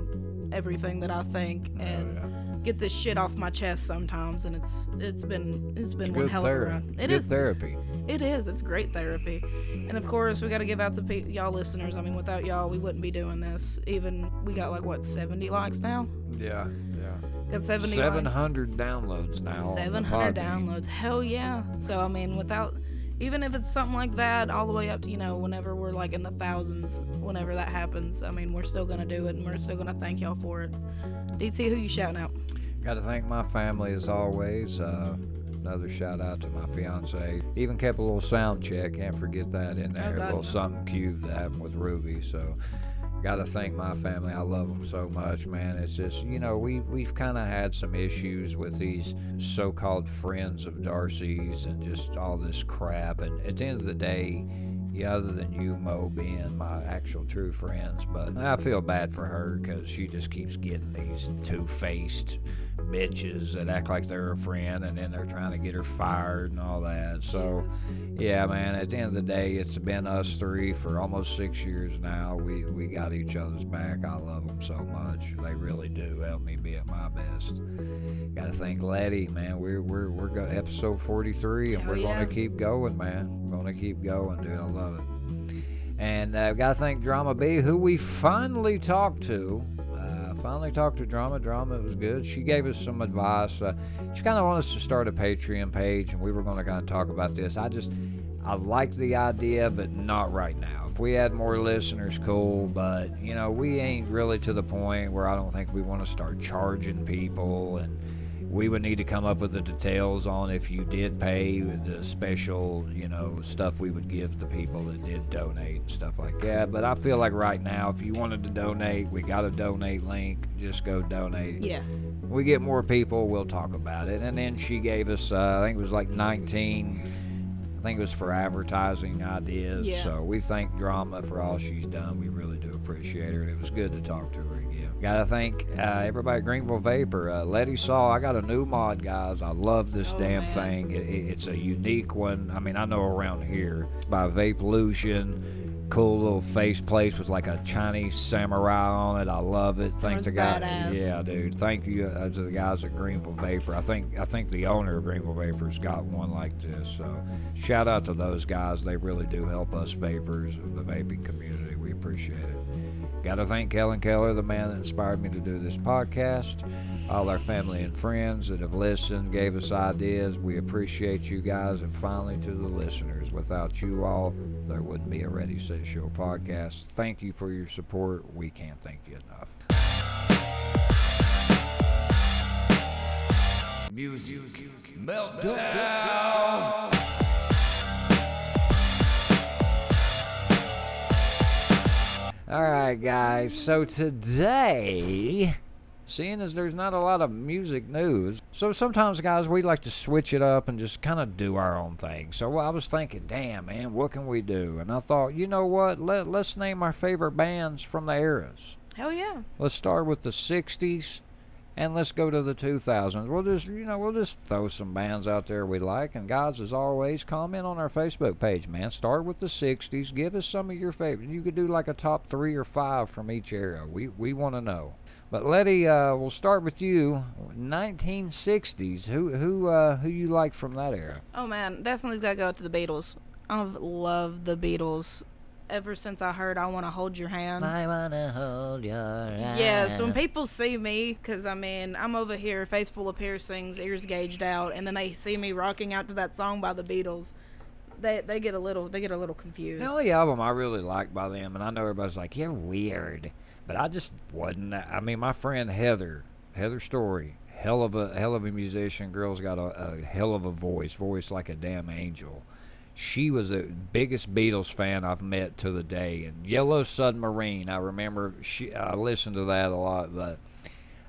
everything that I think oh, and yeah. Get this shit off my chest sometimes. And it's it's been it's been one Good hell of a run. It Good is therapy. it is. It's great therapy. And of course, we got to give out to pe- y'all listeners. I mean, without y'all, we wouldn't be doing this. Even we got like what 70 likes now. Yeah, yeah. Got 70 Seven likes. downloads now. 700 downloads. Hell yeah. So I mean, without even if it's something like that, all the way up to you know whenever we're like in the thousands, whenever that happens, I mean, we're still gonna do it, and we're still gonna thank y'all for it. DT, who you shouting out? Got to thank my family as always. Uh, another shout out to my fiance. Even kept a little sound check. Can't forget that in there. a little something cute that happened with Ruby. So, got to thank my family. I love them so much, man. It's just you know we we've kind of had some issues with these so-called friends of Darcy's and just all this crap. And at the end of the day. Yeah, other than you, Mo, being my actual true friends, but I feel bad for her because she just keeps getting these two-faced bitches that act like they're a friend and then they're trying to get her fired and all that. So, Jesus. yeah, man, at the end of the day, it's been us three for almost six years now. We we got each other's back. I love them so much. They really do help me be at my best. Got to thank Letty, man. We're we're we're go episode 43 and we're yeah. going to keep going, man. We're going to keep going, dude. I love it. And uh, got to thank Drama B, who we finally talked to. Finally talked to Drama. Drama, it was good. She gave us some advice. Uh, she kind of wanted us to start a Patreon page, and we were going to kind of talk about this. I just, I like the idea, but not right now. If we had more listeners, cool. But you know, we ain't really to the point where I don't think we want to start charging people and we would need to come up with the details on if you did pay the special, you know, stuff we would give the people that did donate and stuff like that. But I feel like right now, if you wanted to donate, we got a donate link. Just go donate. Yeah. We get more people, we'll talk about it. And then she gave us, uh, I think it was like 19 I think it was for advertising ideas. Yeah. So we thank Drama for all she's done. We really do appreciate her. It was good to talk to her. Gotta thank uh, everybody at Greeneville Vapor. Uh, Letty saw I got a new mod, guys. I love this Oh, damn man. thing. It, it- it's a unique one. I mean, I know around here by Vape Vapelution. Cool little face place with like a Chinese samurai on it. I love it. Thanks to God. Yeah, dude. Thank you uh, to the guys at Greeneville Vapor. I think I think the owner of Greeneville Vapor's got one like this. So shout out to those guys. They really do help us vapors, the vaping community. We appreciate it. Got to thank Kellen Keller, the man that inspired me to do this podcast. All our family and friends that have listened, gave us ideas. We appreciate you guys. And finally, to the listeners, without you all, there wouldn't be a Ready Set Show podcast. Thank you for your support. We can't thank you enough. Music meltdown. All right, guys. So today, seeing as there's not a lot of music news, so sometimes, guys, we like to switch it up and just kind of do our own thing. So I was thinking, damn, man, what can we do? And I thought, you know what? Let, let's name our favorite bands from the eras. Hell yeah. Let's start with the 60s and let's go to the 2000s. We'll just, you know, we'll just throw some bands out there we like. And guys, as always, comment on our Facebook page, man. Start with the 60s. Give us some of your favorite. You could do like a top three or five from each era. We, we want to know. But Letty, uh, we'll start with you. 1960s. Who who uh, who you like from that era? Oh man, definitely got to go to the Beatles. I've loved the Beatles ever since I heard "I Want to Hold Your Hand." I wanna hold your hand Yes, when people see me, because I mean, I'm over here, face full of piercings, ears gauged out, and then they see me rocking out to that song by the Beatles, they they get a little they get a little confused. The only album I really liked by them, and I know everybody's like, "You're weird," but I just wasn't. I mean, my friend Heather, Heather Story, hell of a hell of a musician. Girl's got a, a hell of a voice, voice like a damn angel. She was the biggest Beatles fan I've met to the day. And Yellow Submarine, I remember she. I listened to that a lot, but.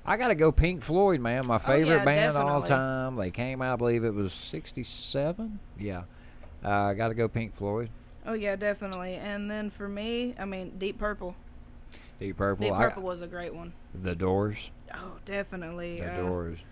I gotta go Pink Floyd, man. My favorite Oh, yeah, band of all time. They came out, I believe it was '67. Yeah, uh, I gotta go Pink Floyd. Oh yeah, definitely. And then for me, I mean, Deep Purple. Deep Purple. Deep I- Purple was a great one. the Doors. Oh, definitely. The uh, Doors.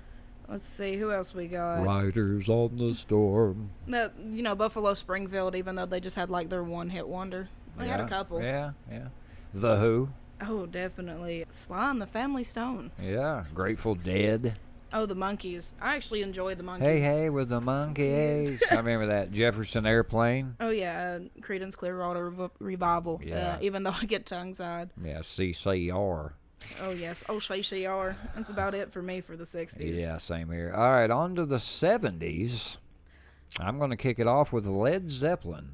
Let's see who else we got. Riders on the storm. No, you know Buffalo Springfield. Even though they just had like their one hit wonder, they had a couple. Yeah, yeah. The Who. Oh, definitely. Sly and the Family Stone. Yeah. Grateful Dead. Oh, the Monkees. I actually enjoy the Monkees. Hey, hey, with the monkeys. I remember that Jefferson Airplane. Oh yeah, uh, Creedence Clearwater Revival. Yeah. Uh, even though I get tongue tied. Yeah, CCR. Oh yes. Oh CCR. That's about it for me for the '60s. Yeah, same here. All right, on to the 70s. I'm going to kick it off with Led Zeppelin.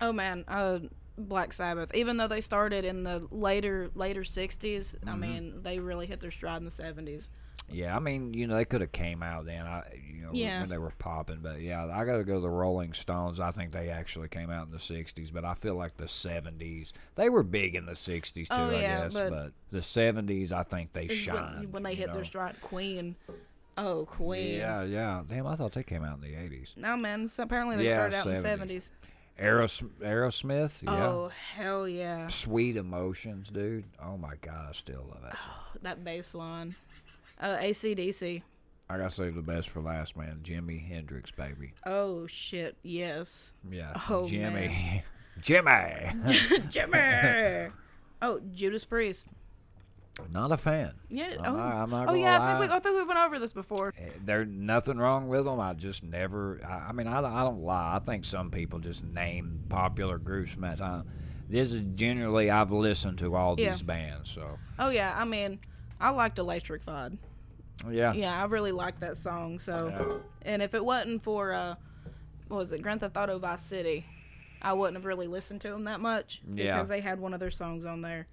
Oh man, uh, Black Sabbath. Even though they started in the later later '60s, I Mm-hmm. mean they really hit their stride in the '70s. Yeah, I mean, you know, they could have came out then, I, you know, Yeah. when they were popping. But yeah, I got to go the Rolling Stones. I think they actually came out in the '60s, but I feel like the '70s they were big in the '60s too. Oh, I guess, but- but, the '70s, I think they shined when, when they hit their stride. Queen. Oh, Queen. Yeah, yeah. Damn, I thought they came out in the '80s. No man, so apparently they Yeah, started out in the 70s. '70s. Aeros- Aerosmith, yeah. Oh hell yeah, Sweet Emotions, dude. Oh my god, I still love that song. Oh, that bass line. Uh, ACDC. I gotta save the best for last, man. Jimi Hendrix, baby. Oh shit, yes. Yeah, Oh, Jimmy, Jimmy. Jimmy. oh, Judas Priest. Not a fan. Yeah. I'm oh, not- not oh yeah. I think we. I think we went over this before. Eh, There's nothing wrong with them. I just never. I, I mean, I, don't- I don't lie. I think some people just name popular groups time. This is generally I've listened to all Yeah. these bands, so Oh yeah. I mean, I liked Electrified. yeah. Yeah, I really liked that song. So, Yeah. and if it wasn't for uh, what was it, Grand Theft Auto Vice City, I wouldn't have really listened to them that much Yeah. because they had one of their songs on there.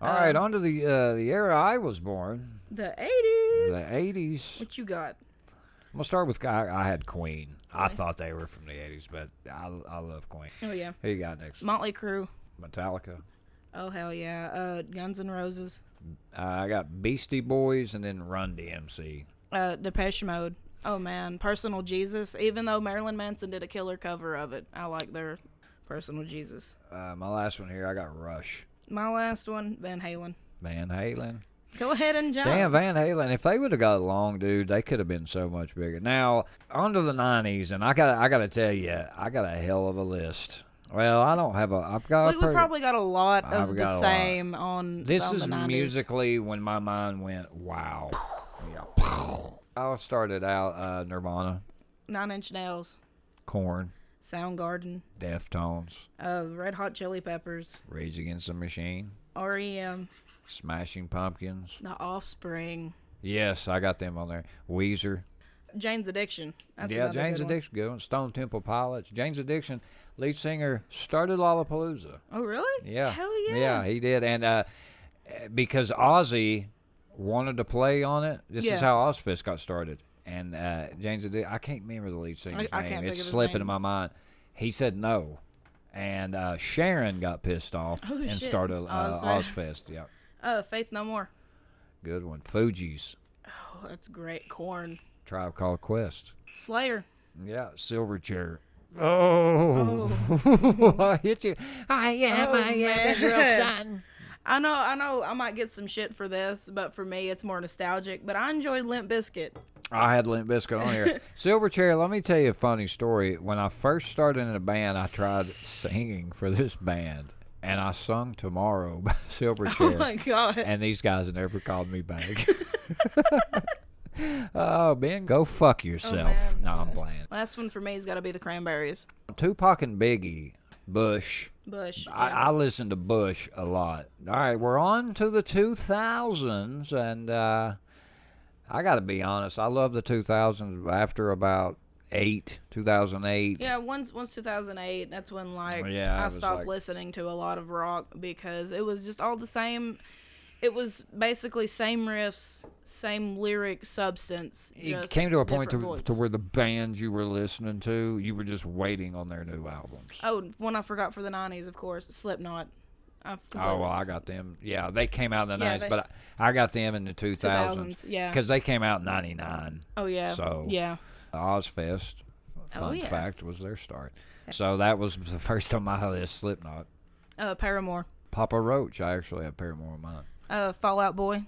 All right, Um, on to the uh, the era I was born, The '80s. the '80s. What you got? I'm gonna start with I, I had Queen. I thought they were from the '80s, but I, I love Queen. Oh yeah, Who you got next? Motley Crue. Metallica. Oh hell yeah. Uh, Guns N' Roses. Uh, I got Beastie Boys and then Run DMC. Uh, Depeche Mode. Oh man, Personal Jesus. Even though Marilyn Manson did a killer cover of it, I like their Personal Jesus. Uh, my last one here, I got Rush. My last one, Van Halen. Van Halen. Go ahead and jump. Damn, Van Halen. If they would have got along, dude, they could have been so much bigger. Now, on to the '90s, and I got I got to tell you, I got a hell of a list. Well, I don't have a. I've got. a We, we probably got a lot I've of got a the lot. same on. This on is the 90s. musically when my mind went wow. Yeah. I started out uh, Nirvana, Nine Inch Nails, Korn, Soundgarden, Deftones, uh, Red Hot Chili Peppers, Rage Against the Machine, REM, Smashing Pumpkins. The Offspring, Yes, I got them on there. Weezer. Jane's Addiction. That's yeah, Jane's good. Addiction, good one. Stone Temple Pilots. Jane's Addiction, lead singer, started Lollapalooza. Oh really? Yeah. Hell yeah. Yeah, he did. And uh, because Ozzy wanted to play on it, this Yeah. is how Ozzfest got started. And uh, James, Addi- I can't remember the lead singer's I name. think it's slipping in my mind. He said no. And uh, Sharon got pissed off Oh, and shit. started uh, Ozzfest. Ozzfest. Yeah, Uh, Faith No More. good one. Fugees Oh, that's great. Korn. Tribe Called Quest. Slayer. Yeah, Silverchair. Oh, oh. I hit you. I am, Oh, I am son. I know, I know, I might get some shit for this, but for me, it's more nostalgic. But I enjoyed Limp Bizkit. I had Limp Bizkit on here. Silverchair, let me tell you a funny story. When I first started in a band, I tried singing for this band, and I sung Tomorrow by Silverchair. Oh my god. and these guys never called me back. oh, Ben, go fuck yourself. man. no, I'm playing. Last one for me has got to be the Cranberries. Tupac and Biggie, Bush. Bush. I, yeah. I listen to Bush a lot. All right, we're on to the 2000s, and uh, I got to be honest. I love the 2000s after about eight, 2008. Yeah, once once 2008, that's when like Oh, Yeah, I stopped like- listening to a lot of rock because it was just all the same. It was basically same riffs, same lyric substance. It came to a point to, to where the bands you were listening to, you were just waiting on their new albums. Oh, one I forgot for the 90s, of course, Slipknot. Oh, well, I got them. Yeah, they came out in the Yeah, 90s, they- but I, I got them in the 2000s. 2000s, yeah. Because they came out in 99. Oh yeah. So- yeah. Ozzfest, Oh, fun yeah. fact, was their start. So that was the first on my list, Slipknot. Uh, Paramore. Papa Roach, I actually have Paramore in mine. Uh, Fall Out Boy.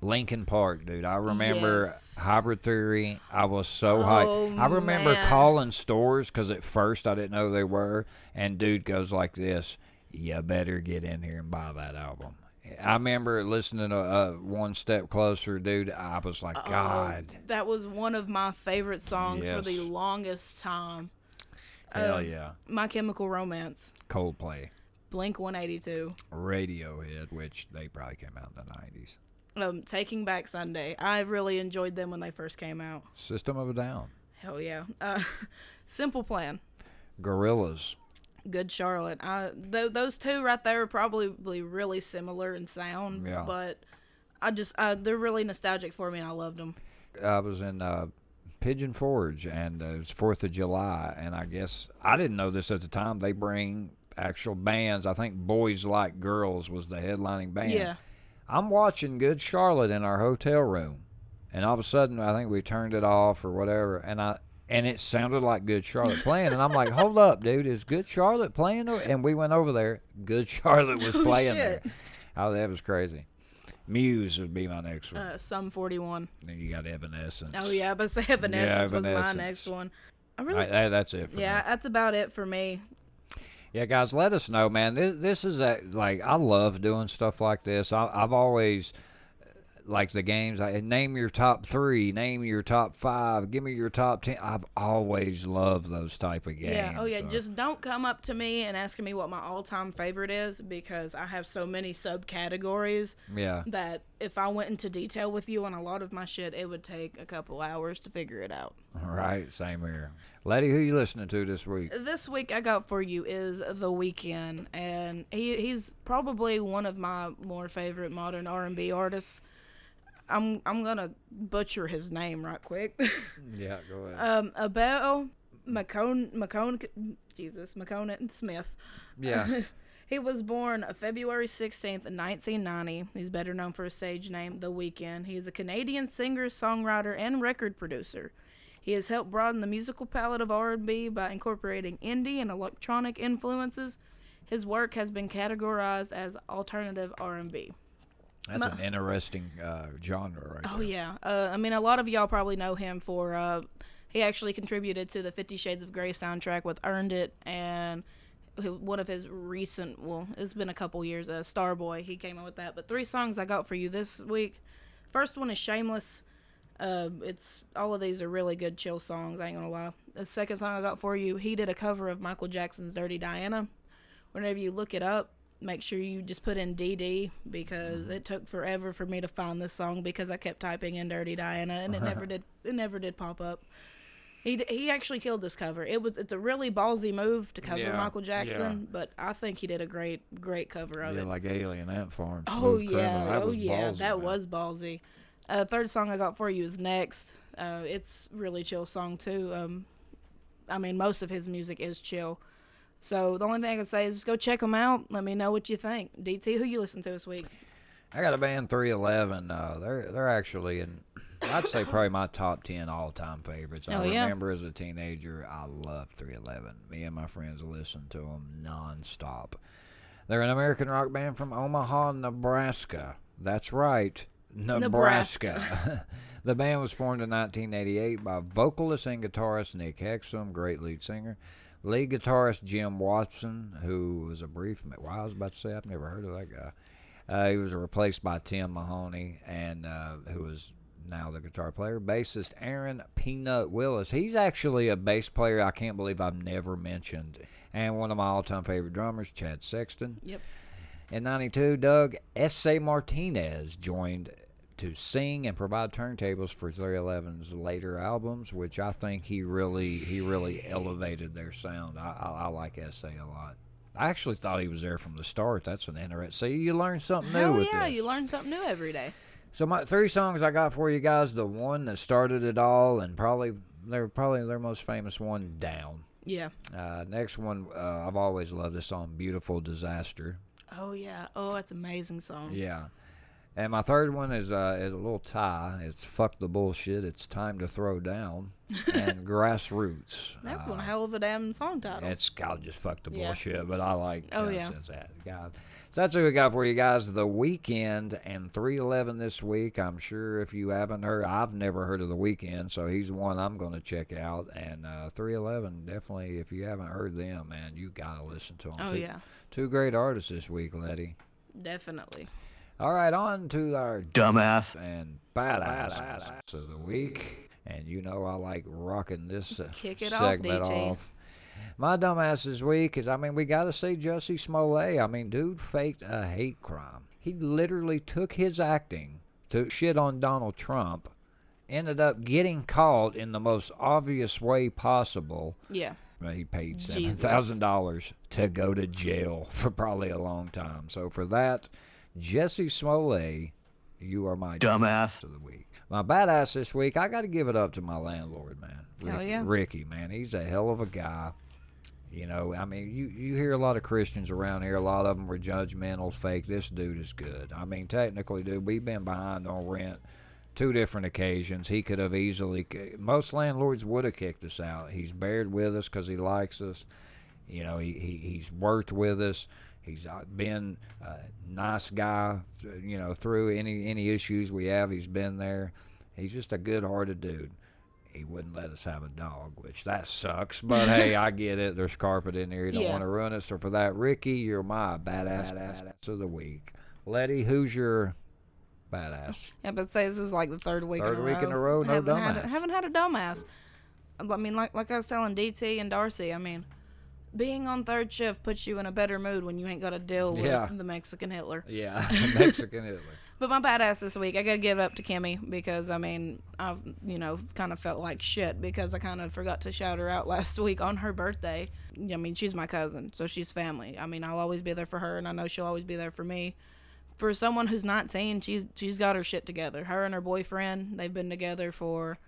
Linkin Park, dude. I remember Yes. Hybrid Theory. I was so Oh, hyped. I remember man. calling stores because at first I didn't know they were. And dude goes like this: "You better get in here and buy that album." I remember listening to uh, One Step Closer, dude. I was like, God, Oh, that was one of my favorite songs for the longest time. hell uh, yeah! My Chemical Romance. Coldplay, Blink 182. Radiohead, which they probably came out in the '90s. Um, Taking Back Sunday. I really enjoyed them when they first came out. System of a Down, Hell yeah. Uh, Simple Plan. Gorillaz. Good Charlotte. I, th- those two right there are probably really similar in sound, Yeah. but I just uh, they're really nostalgic for me. and I loved them. I was in uh, Pigeon Forge, and uh, it was Fourth of July, and I guess I didn't know this at the time. They bring actual bands. I think Boys Like Girls was the headlining band. Yeah. I'm watching Good Charlotte in our hotel room, and all of a sudden, I think we turned it off or whatever, and I. And it sounded like Good Charlotte playing, and I'm like, "Hold up, dude! Is Good Charlotte playing?" And we went over there. Good Charlotte was Oh, playing shit. there. Oh, that was crazy. Muse would be my next one. Uh, Sum 41. then you got Evanescence. Oh yeah, but say Evanescence was my next one. I really, I, that- that's it. Yeah, Me. that's about it for me. Yeah, guys, let us know, man. This this is a, like I love doing stuff like this. I, I've always like the games. I name your top three, name your top five, give me your top ten. I've always loved those type of oh, games. Yeah. Oh yeah. so. Just don't come up to me and asking me what my all-time favorite is because I have so many subcategories yeah. that if I went into detail with you on a lot of my shit, it would take a couple hours to figure it out. All right, same here. Letty, who you listening to this week? This week I got for you is The Weeknd, and he he's probably one of my more favorite modern R&B artists. I'm I'm gonna butcher his name right quick. Yeah, go ahead. um, Abel McCone McCone Jesus McCone Smith. yeah. He was born February 16th, 1990. He's better known for his stage name, The Weeknd. He is a Canadian singer, songwriter, and record producer. He has helped broaden the musical palette of R&B by incorporating indie and electronic influences. His work has been categorized as alternative R&B. That's an interesting uh, genre right Oh there. yeah, uh, I mean a lot of y'all probably know him for. Uh, he actually contributed to the Fifty Shades of Grey soundtrack with "Earned It" and one of his recent. Well, it's been a couple years. Uh, Starboy, he came out with that. But three songs I got for you this week. First one is "Shameless." Uh, it's all of these are really good chill songs. I ain't gonna lie. The second song I got for you, he did a cover of Michael Jackson's "Dirty Diana." Whenever you look it up, make sure you just put in DD because it took forever for me to find this song because I kept typing in "Dirty Diana" and it never did. It never did pop up. He he actually killed this cover. It was it's a really ballsy move to cover Yeah, Michael Jackson, yeah. but I think he did a great great cover of Yeah, it. like Alien Ant Farm. Oh Smooth yeah, That oh was yeah, ballsy, that man. was ballsy. Uh, third song I got for you is next. Uh, it's really chill song too. Um, I mean, most of his music is chill. So the only thing I can say is just go check them out. Let me know what you think. DT, who you listen to this week? I got a band 311. Uh, they're they're actually in. I'd say probably my top 10 all time favorites. I Oh, yeah? remember as a teenager, I loved 311. Me and my friends listened to them nonstop. They're an American rock band from Omaha, Nebraska. That's right, Nebraska. the band was formed in 1988 by vocalist and guitarist Nick Hexum, great lead singer. Lead guitarist Jim Watson, who was a brief. Well, I was about to say I've never heard of that guy. Uh, he was replaced by Tim Mahoney, and uh, who is now the guitar player. Bassist Aaron Peanut Willis. He's actually a bass player I can't believe I've never mentioned. And one of my all-time favorite drummers, Chad Sexton. Yep. In 92, Doug S.A. Martinez joined to sing and provide turntables for 311's later albums, which I think he really he really elevated their sound. I, I, I like S.A. a lot. I actually thought he was there from the start. That's an interesting. See, you learn something new with yeah, this. you learn something new every day. So my three songs I got for you guys. The one that started it all, and probably they're probably their most famous one, "Down." Yeah. Uh, next one, uh, I've always loved this song, "Beautiful Disaster." Oh yeah. Oh, that's an amazing song. Yeah. And my third one is uh, is a little tie. It's "Fuck the Bullshit." It's time to throw down, and "Grassroots." That's uh, one hell of a damn song title. It's God just fuck the Yeah. bullshit, but I like. Oh, uh, yeah. since that God. So that's what we got for you guys. The Weeknd and 311 this week. I'm sure if you haven't heard, I've never heard of the Weeknd, so he's one I'm going to check out. And uh, 311, definitely, if you haven't heard them, man, you got to listen to them. oh two, yeah, two great artists this week, Letty. definitely. All right, on to our Dumbass. and badass of the week. And you know I like rocking this uh, Kick it off, segment DT. off. My dumbass this week is, I mean, we got to say Jussie Smollett. I mean, dude faked a hate crime. He literally took his acting to shit on Donald Trump, ended up getting caught in the most obvious way possible. Yeah. Well, He paid seven thousand dollars to go to jail for probably a long time. So for that, Jussie Smollett, you are my Dumbass. of the week. My badass this week, I got to give it up to my landlord, man. Hell Ricky, yeah. Ricky, man, he's a hell of a guy. You know, I mean, you, you hear a lot of Christians around here. A lot of them were judgmental, fake. This dude is good. I mean, technically, dude, we've been behind on rent two different occasions. He could have easily. Most landlords would have kicked us out. He's bared with us because he likes us. You know, he, he he's worked with us. He's uh, been a nice guy. You know, through any any issues we have, he's been there. He's just a good-hearted dude. He wouldn't let us have a dog, which that sucks. But hey, I get it. There's carpet in there. You don't Yeah. want to ruin it. So for that, Ricky, you're my badass, badass of the week. Letty, who's your badass? Yeah, but say this is like the third week. Third in a week row. in a row, no haven't Had dumbass. a, haven't had a dumbass. I mean, like like I was telling DT and Darcy. I mean, being on third shift puts you in a better mood when you ain't got to deal with Yeah. the Mexican Hitler. Yeah, Mexican Hitler. But my badass this week, I gotta give up to Kimmy because I mean, I've you know kind of felt like shit because I kind of forgot to shout her out last week on her birthday. I mean, she's my cousin, so she's family. I mean, I'll always be there for her, and I know she'll always be there for me. For someone who's 19, she's she's got her shit together. Her and her boyfriend, they've been together for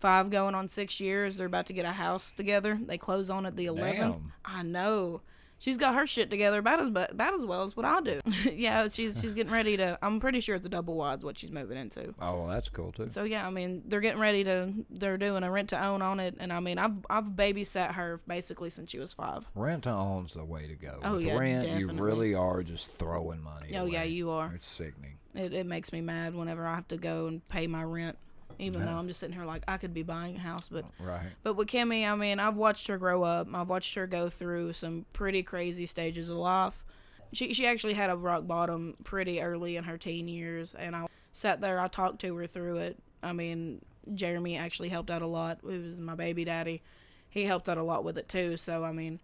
five going on six years. They're about to get a house together. They close on it the 11th. Damn. I know. she's got her shit together about as about as well as what I do. yeah, she's she's getting ready to. I'm pretty sure it's a double wide's what she's moving into. Oh, well, that's cool too. So yeah, I mean they're getting ready to. They're doing a rent to own on it, and I mean I've I've babysat her basically since she was five. Rent to own's the way to go. Oh, With yeah, rent, you really are just throwing money. Oh yeah, you are. It's sickening. It it makes me mad whenever I have to go and pay my rent, even though I'm just sitting here like I could be buying a house, but Right. But with Kimmy, I mean, I've watched her grow up. I've watched her go through some pretty crazy stages of life. She she actually had a rock bottom pretty early in her teen years, and I sat there. I talked to her through it. I mean, Jeremy actually helped out a lot. He was my baby daddy. He helped out a lot with it too. So I mean,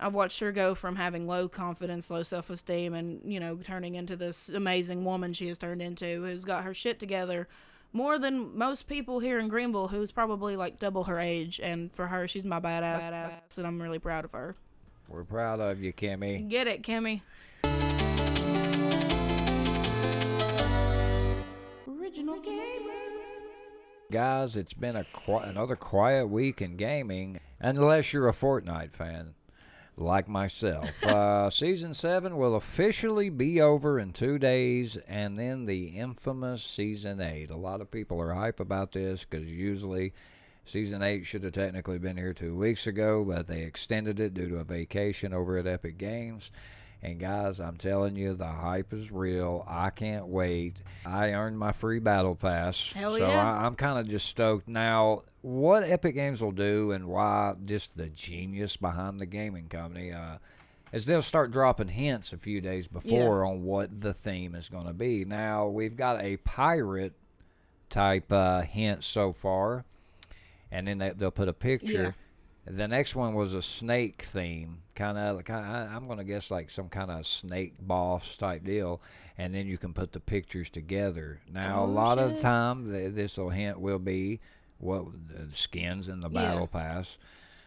I've watched her go from having low confidence, low self esteem, and you know, turning into this amazing woman she has turned into, who's got her shit together more than most people here in Greeneville, who's probably like double her age. And for her, she's my badass, badass and I'm really proud of her. We're proud of you, Kimmy. Get it, Kimmy. Original gamers. Guys, it's been a qui- another quiet week in gaming, unless you're a Fortnite fan, like myself. uh, season seven will officially be over in two days, and then the infamous season eight. A lot of people are hype about this because usually season eight should have technically been here two weeks ago, but they extended it due to a vacation over at Epic Games. And guys, I'm telling you, the hype is real. I can't wait. I earned my free battle pass, Hell so yeah. I, I'm kind of just stoked. Now, what Epic Games will do, and why just the genius behind the gaming company, uh, is they'll start dropping hints a few days before on what the theme is going to be. Now, we've got a pirate type uh, hint so far, and then they, they'll put a picture. The next one was a snake theme, kind of. I'm going to guess like some kind of snake boss type deal, and then you can put the pictures together. Now, a Oh, lot of the time, th- this will hint will be what the skins in the Yeah. battle pass.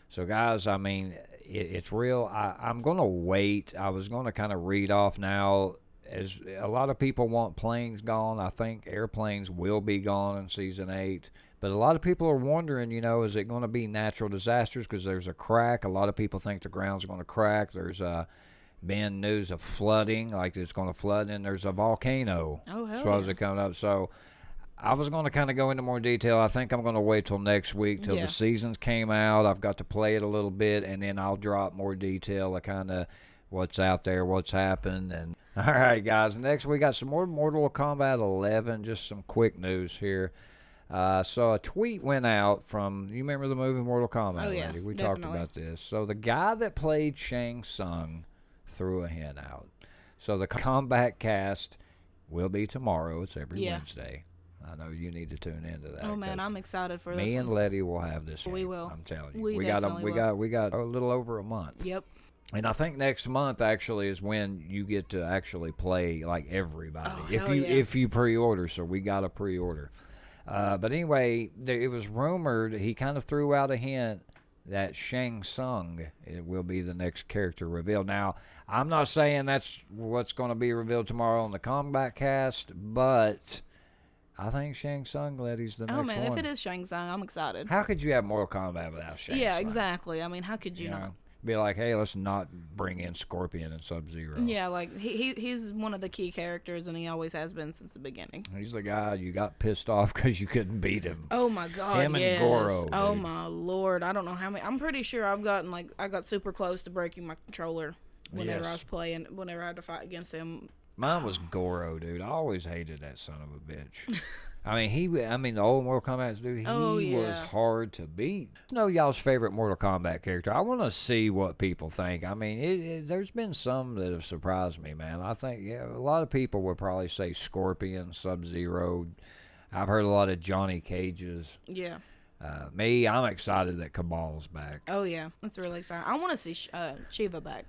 So, guys, I mean, it, it's real. I, I'm going to wait. I was going to kind of read off now. As a lot of people want planes gone, I think airplanes will be gone in season eight. But a lot of people are wondering, you know, is it going to be natural disasters? Because there's a crack. A lot of people think the ground's going to crack. There's uh, been news of flooding, like it's going to flood, and there's a volcano Oh, hell supposedly coming up. So I was going to kind of go into more detail. I think I'm going to wait till next week till Yeah. the seasons came out. I've got to play it a little bit, and then I'll drop more detail of kind of what's out there, what's happened, and all right, guys. Next we got some more Mortal Kombat 11. Just some quick news here. Uh, so a tweet went out from you remember the movie Mortal Kombat? Oh, yeah, lady? we talked about this. So the guy that played Shang Tsung threw a hint out. So the Kombat Kast will be tomorrow. It's every Yeah. Wednesday. I know you need to tune into that. Oh man, I'm excited for this. me and one. Letty will have this. We game, will. I'm telling you. We got a, we will. got we got a little over a month. Yep. And I think next month actually is when you get to actually play like everybody. Oh, if you yeah. if you pre-order, so we got a pre-order. Uh, but anyway, there, it was rumored he kind of threw out a hint that Shang Tsung it will be the next character revealed. Now, I'm not saying that's what's going to be revealed tomorrow on the Kombat Kast, but I think Shang Tsung Letty's the Oh next man, one. if it is Shang Tsung, I'm excited. How could you have Mortal Kombat without Shang yeah, Tsung? exactly. I mean, how could you, You not? know, be like, hey, let's not bring in Scorpion and Sub Zero. Yeah, like he, he he's one of the key characters, and he always has been since the beginning. He's the guy you got pissed off because you couldn't beat him. Oh my god, Him and yes. Goro, Oh dude. my lord, I don't know how many. I'm pretty sure I've gotten like I got super close to breaking my controller whenever I was playing. Whenever I had to fight against him. Mine was Goro, dude. I always hated that son of a bitch. I mean, he. I mean, the old Mortal Kombat dude. He Oh, was hard to beat. Know y'all's favorite Mortal Kombat character? I want to see what people think. I mean, it, it, there's been some that have surprised me, man. I think yeah, a lot of people would probably say Scorpion, Sub Zero. I've heard a lot of Johnny Cage's. Yeah. Uh, me, I'm excited that Kabal's back. Oh yeah, that's really exciting. I want to see uh, Sheeva back.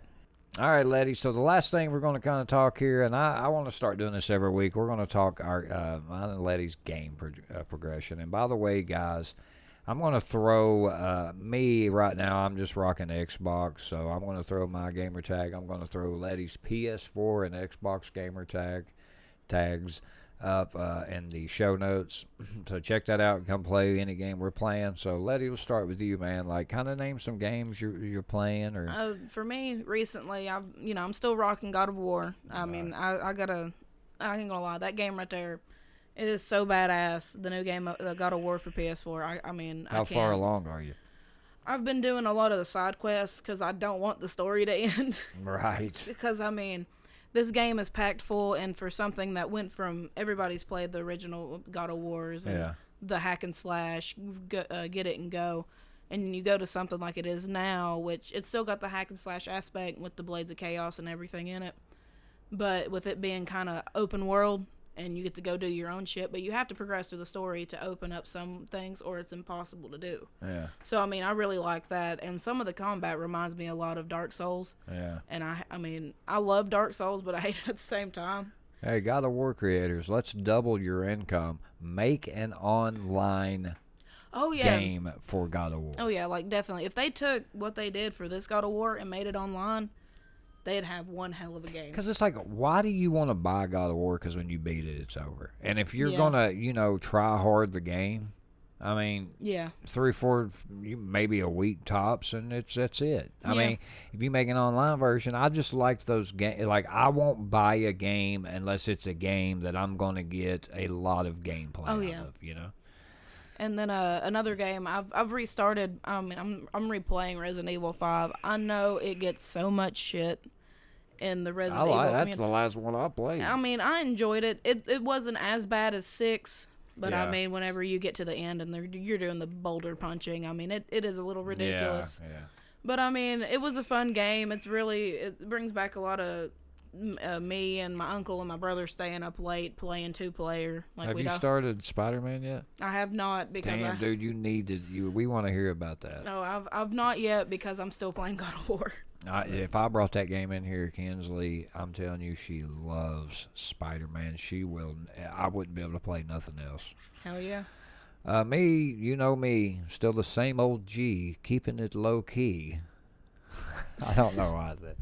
All right, Letty. So the last thing we're going to kind of talk here, and I, I want to start doing this every week. We're going to talk our uh, mine and Letty's game pro- uh, progression. And by the way, guys, I'm going to throw uh, me right now. I'm just rocking Xbox, so I'm going to throw my gamer tag. I'm going to throw Letty's PS4 and Xbox gamer tag tags. Up uh, in the show notes. So check that out and come play any game we're playing. So Letty, we'll start with you, man. Like, kind of name some games you're you're playing, or Uh, for me, recently, I've you know I'm still rocking God of War. I mean, I I gotta, I ain't gonna lie, that game right there, it is so badass. The new game, uh, God of War for PS4. I I mean, I how can't. far along are you? I've been doing a lot of the side quests because I don't want the story to end. Right. because I mean, this game is packed full, and for something that went from everybody's played the original God of Wars and Yeah. the hack and slash, go, uh, get it and go, and you go to something like it is now, which it's still got the hack and slash aspect with the blades of chaos and everything in it, but with it being kind of open world. And you get to go do your own shit, but you have to progress through the story to open up some things, or it's impossible to do. Yeah. So I mean, I really like that, and some of the combat reminds me a lot of Dark Souls. Yeah. And I, I mean, I love Dark Souls, but I hate it at the same time. Hey, God of War creators, let's double your income. Make an online Oh yeah. game for God of War. Oh yeah, like definitely. If they took what they did for this God of War and made it online, they'd have one hell of a game. Because it's like, why do you want to buy God of War? Because when you beat it, it's over. And if you're Yeah. gonna, you know, try hard the game, I mean, Yeah. three, four, maybe a week tops, and it's that's it. I Yeah. mean, if you make an online version, I just like those games. Like, I won't buy a game unless it's a game that I'm gonna get a lot of gameplay Oh, out yeah. of. You know. And then uh, another game I've I've restarted. I mean, I'm I'm replaying Resident Evil Five. I know it gets so much shit in the Resident I like Evil. that's I mean, the last one I played. I mean, I enjoyed it. It it wasn't as bad as six, but Yeah. I mean, whenever you get to the end and you're doing the boulder punching, I mean, it, it is a little ridiculous. Yeah, yeah. But I mean, it was a fun game. It's really it brings back a lot of uh, me and my uncle and my brother staying up late playing two player. Like Have we you don't. started Spider Man yet? I have not because Damn, I, dude, you need to. You, we want to hear about that. no, I've I've not yet because I'm still playing God of War. I, if I brought that game in here, Kinsley, I'm telling you, she loves Spider Man. She will. I wouldn't be able to play nothing else. Hell yeah. Uh, me, you know me, still the same old G, keeping it low key. I don't know why I said.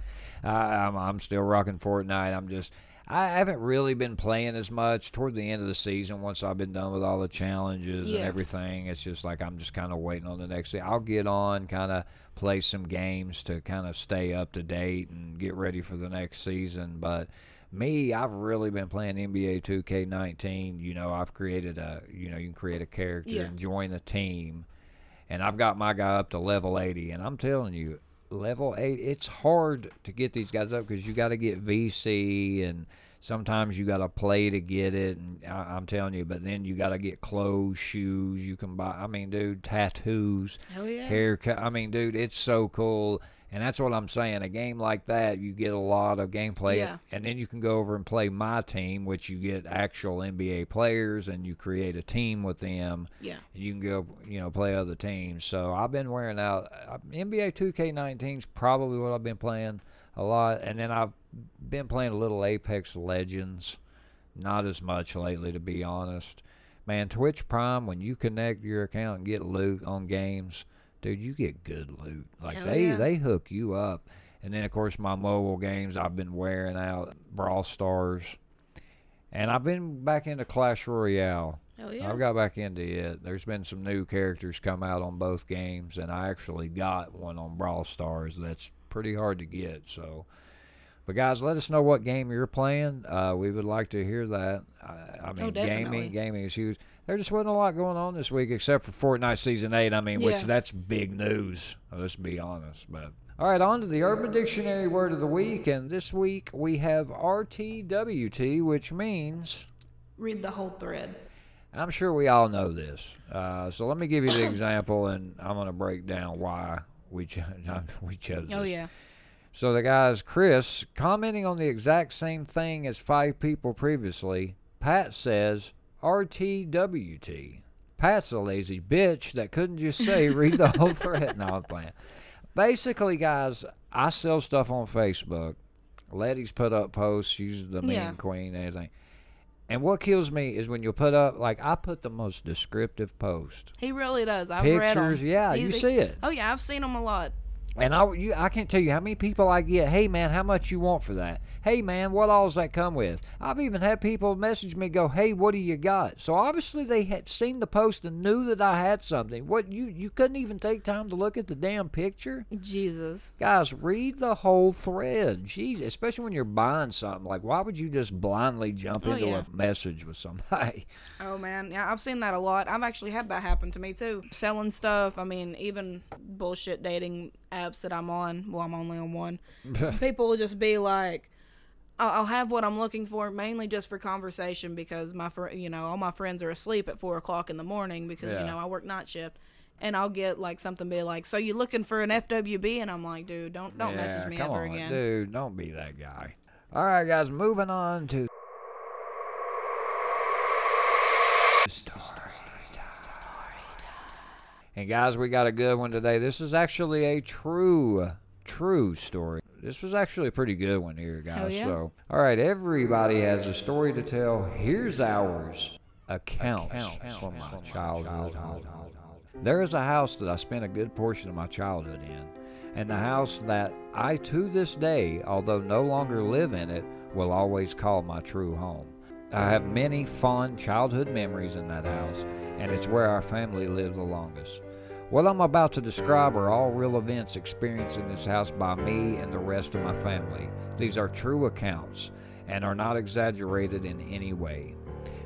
I, I'm I'm still rocking Fortnite. I'm just. I haven't really been playing as much toward the end of the season. Once I've been done with all the challenges and everything, it's just like I'm just kind of waiting on the next thing. I'll get on, kind of play some games to kind of stay up to date and get ready for the next season. But me, I've really been playing NBA 2K19. You know, I've created a, you know, you can create a character Yeah. and join a team, and I've got my guy up to level 80. And I'm telling you, level 8, it's hard to get these guys up because you got to get VC and sometimes you got to play to get it. And I, I'm telling you, but then you got to get clothes, shoes. You can buy, I mean, dude, tattoos Hell yeah. haircut. I mean, dude, it's so cool. And that's what I'm saying. A game like that, you get a lot of gameplay, Yeah. and then you can go over and play my team, which you get actual NBA players, and you create a team with them. Yeah. And you can go, you know, play other teams. So I've been wearing out uh, NBA 2K19 is probably what I've been playing a lot, and then I've been playing a little Apex Legends. Not as much lately, to be honest. Man, Twitch Prime, when you connect your account and get loot on games, dude, you get good loot. Like they yeah. they hook you up. And then of course my mobile games, I've been wearing out Brawl Stars, and I've been back into Clash Royale. Hell yeah. I've got back into it. There's been some new characters come out on both games, and I actually got one on Brawl Stars that's pretty hard to get. So, but guys, let us know what game you're playing. Uh, we would like to hear that. I, I mean, Oh, gaming, gaming is huge. There just wasn't a lot going on this week except for Fortnite Season Eight. I mean, which that's big news. Let's be honest, but. All right, on to the Urban Dictionary word of the week, and this week we have RTWT, which means Read the whole thread. I'm sure we all know this. Uh, so let me give you the example, and I'm going to break down why we we chose this. Oh yeah. So the guy's Chris commenting on the exact same thing as five people previously. Pat says RTWT. Pat's a lazy bitch that couldn't just say read the whole thread. No, I'm playing. Basically, guys, I sell stuff on Facebook. Letty's put up posts. She's the meme Yeah. queen and everything. And what kills me is when you put up like I put the most descriptive post. He really does. I've read them. yeah, He- you see it. Oh yeah, I've seen him a lot. And I, you, I can't tell you how many people I get. Hey man, how much you want for that? Hey man, what all does that come with? I've even had people message me, go, "Hey, what do you got?" So obviously they had seen the post and knew that I had something. What you you couldn't even take time to look at the damn picture, Jesus. guys. Read the whole thread. Jeez, especially when you're buying something. Like, why would you just blindly jump Oh, into yeah. a message with somebody? Oh man, yeah, I've seen that a lot. I've actually had that happen to me too. Selling stuff. I mean, even bullshit dating apps that I'm on. Well, I'm only on one. People will just be like, I'll I'll have what I'm looking for, mainly just for conversation because my fr- you know all my friends are asleep at four o'clock in the morning because Yeah. you know I work night shift, and I'll get like something be like, so you looking for an FWB? And I'm like, dude, don't don't message me come ever on, again. dude. Don't be that guy. All right, guys. Moving on to. And guys, we got a good one today. This is actually a true, true story. This was actually a pretty good one here, guys. yeah. So, all right, everybody has a story to tell. Here's ours. Accounts Accounts from my childhood home. There is a house that I spent a good portion of my childhood in, and the house that I, to this day, although no longer live in it, will always call my true home. I have many fond childhood memories in that house, and it's where our family lived the longest. What I'm about to describe are all real events experienced in this house by me and the rest of my family. These are true accounts and are not exaggerated in any way.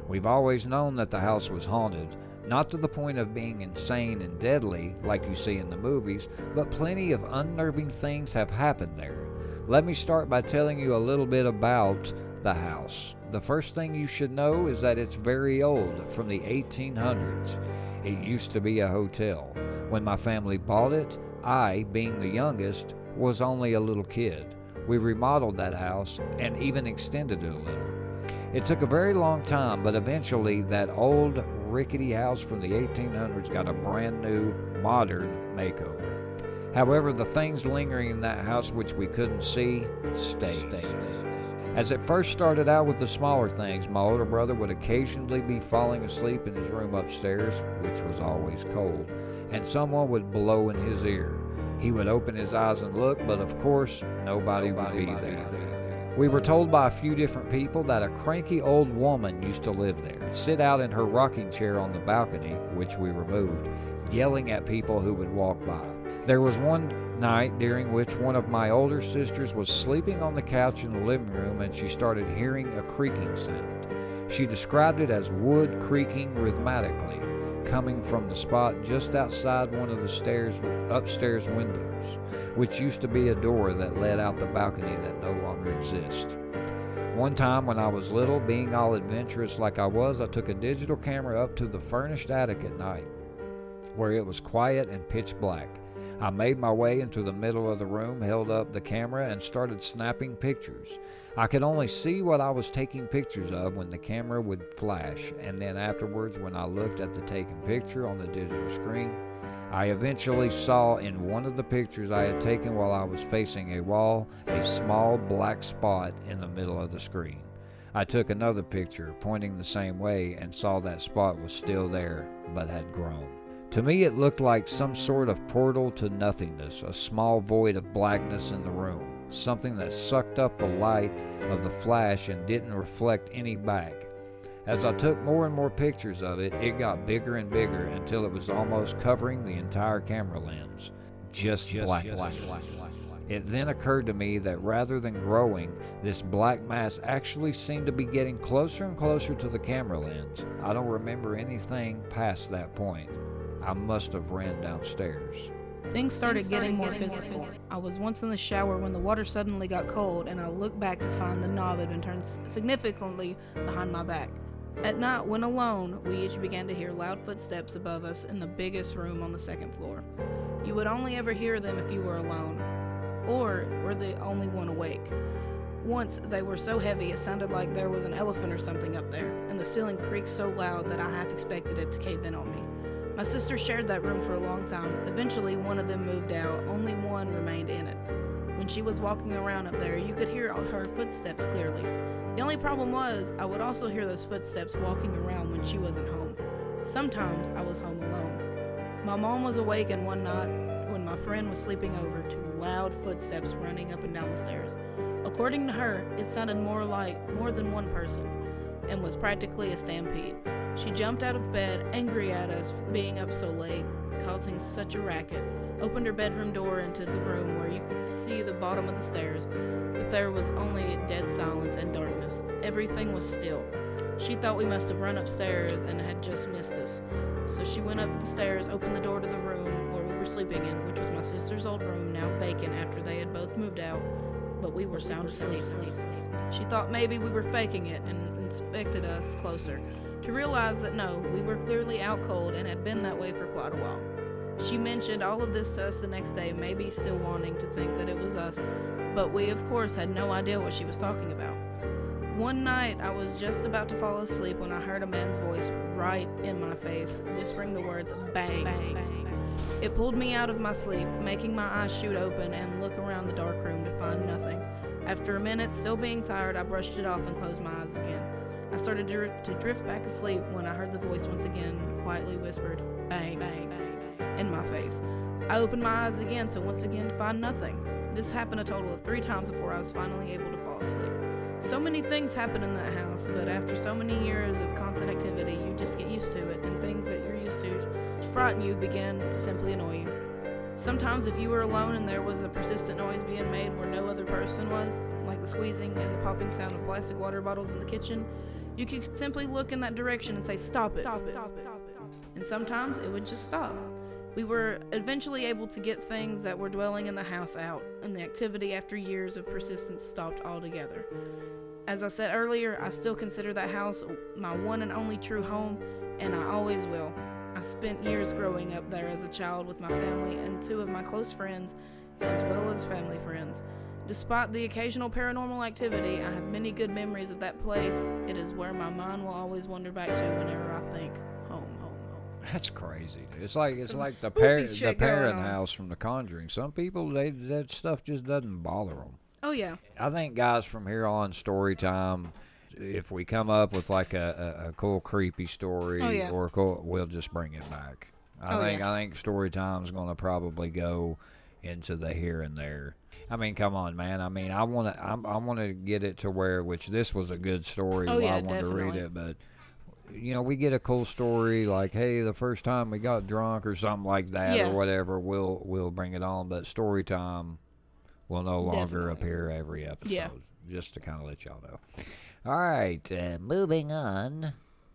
We've always known that the house was haunted, not to the point of being insane and deadly like you see in the movies, but plenty of unnerving things have happened there. Let me start by telling you a little bit about the house. The first thing you should know is that it's very old, from the 1800s. It used to be a hotel. When my family bought it, I, being the youngest, was only a little kid. We remodeled that house and even extended it a little. It took a very long time, but eventually that old rickety house from the 1800s got a brand new, modern makeover. However, the things lingering in that house which we couldn't see stayed. As it first started out with the smaller things, my older brother would occasionally be falling asleep in his room upstairs, which was always cold, and someone would blow in his ear. He would open his eyes and look, but of course, nobody would be there. We were told by a few different people that a cranky old woman used to live there, sit out in her rocking chair on the balcony, which we removed, yelling at people who would walk by. There was one night during which one of my older sisters was sleeping on the couch in the living room and she started hearing a creaking sound. She described it as wood creaking rhythmically, coming from the spot just outside one of the stairs upstairs windows, which used to be a door that led out the balcony that no longer exists. One time when I was little, being all adventurous like I was, I took a digital camera up to the furnished attic at night, where it was quiet and pitch black. I made my way into the middle of the room, held up the camera, and started snapping pictures. I could only see what I was taking pictures of when the camera would flash, and then afterwards, when I looked at the taken picture on the digital screen, I eventually saw in one of the pictures I had taken while I was facing a wall a small black spot in the middle of the screen. I took another picture pointing the same way and saw that spot was still there but had grown. To me, it looked like some sort of portal to nothingness, a small void of blackness in the room, something that sucked up the light of the flash and didn't reflect any back. As I took more and more pictures of it, it got bigger and bigger until it was almost covering the entire camera lens. Just, black, black, black, black. It then occurred to me that rather than growing, this black mass actually seemed to be getting closer and closer to the camera lens. I don't remember anything past that point. I must have ran downstairs. Things started getting more physical. I was once in the shower when the water suddenly got cold, and I looked back to find the knob had been turned significantly behind my back. At night, when alone, we each began to hear loud footsteps above us in the biggest room on the second floor. You would only ever hear them if you were alone, or were the only one awake. Once they were so heavy it sounded like there was an elephant or something up there, and the ceiling creaked so loud that I half expected it to cave in on me. My sisters shared that room for a long time. Eventually, one of them moved out, only one remained in it. When she was walking around up there, you could hear her footsteps clearly. The only problem was, I would also hear those footsteps walking around when she wasn't home. Sometimes I was home alone. My mom was awakened one night when my friend was sleeping over to loud footsteps running up and down the stairs. According to her, it sounded more like more than one person and was practically a stampede. She jumped out of bed, angry at us for being up so late, causing such a racket, opened her bedroom door into the room where you could see the bottom of the stairs, but there was only dead silence and darkness. Everything was still. She thought we must have run upstairs and had just missed us. So she went up the stairs, opened the door to the room where we were sleeping in, which was my sister's old room, now vacant after they had both moved out, but we were sound asleep. She thought maybe we were faking it and inspected us closer, to realize that no, we were clearly out cold and had been that way for quite a while. She mentioned all of this to us the next day, maybe still wanting to think that it was us, but we, of course, had no idea what she was talking about. One night, I was just about to fall asleep when I heard a man's voice right in my face, whispering the words bang, bang, bang. It pulled me out of my sleep, making my eyes shoot open and look around the dark room to find nothing. After a minute, still being tired, I brushed it off and closed my eyes again. I started to, to drift back asleep when I heard the voice once again quietly whispered, bang, bang, bang, bang, in my face. I opened my eyes again to once again find nothing. This happened a total of three times before I was finally able to fall asleep. So many things happen in that house, but after so many years of constant activity, you just get used to it, and things that you're used to frighten you begin to simply annoy you. Sometimes, if you were alone and there was a persistent noise being made where no other person was, like the squeezing and the popping sound of plastic water bottles in the kitchen, you could simply look in that direction and say, Stop it, stop it, stop it, stop it. And sometimes it would just stop. We were eventually able to get things that were dwelling in the house out, and the activity after years of persistence stopped altogether. As I said earlier, I still consider that house my one and only true home, and I always will. I spent years growing up there as a child with my family and two of my close friends, as well as family friends. Despite the occasional paranormal activity, I have many good memories of that place. It is where my mind will always wander back to whenever I think home, home, home. That's crazy. Dude. It's like it's Some like the spooky par- the parent house from The Conjuring. Some people they that stuff just doesn't bother them. Oh yeah, I think guys from here on story time, if we come up with like a, a, a cool creepy story Oh, yeah. or cool, we'll just bring it back. I Oh, think yeah. I think story time's going to probably go into the here and there. I mean, come on, man. I mean, I want to I, I want to get it to where which this was a good story. Oh, why yeah, I wanted to read it, but you know, we get a cool story like, hey, the first time we got drunk or something like that Yeah. or whatever, we'll we'll bring it on. But story time will no longer Definitely. appear every episode. Yeah. Just to kind of let y'all know. All right, uh, moving on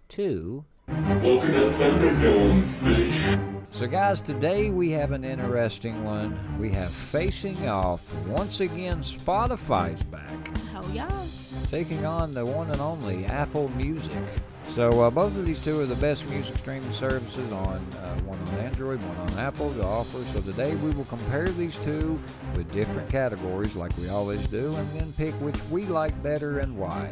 to. Welcome to Thunderdome, bitch. So, guys, today we have an interesting one. We have facing off once again. Spotify's back. hell yeah. taking on the one and only Apple Music. So uh, both of these two are the best music streaming services on uh, one on Android, one on Apple to offer. So today we will compare these two with different categories, like we always do, and then pick which we like better and why.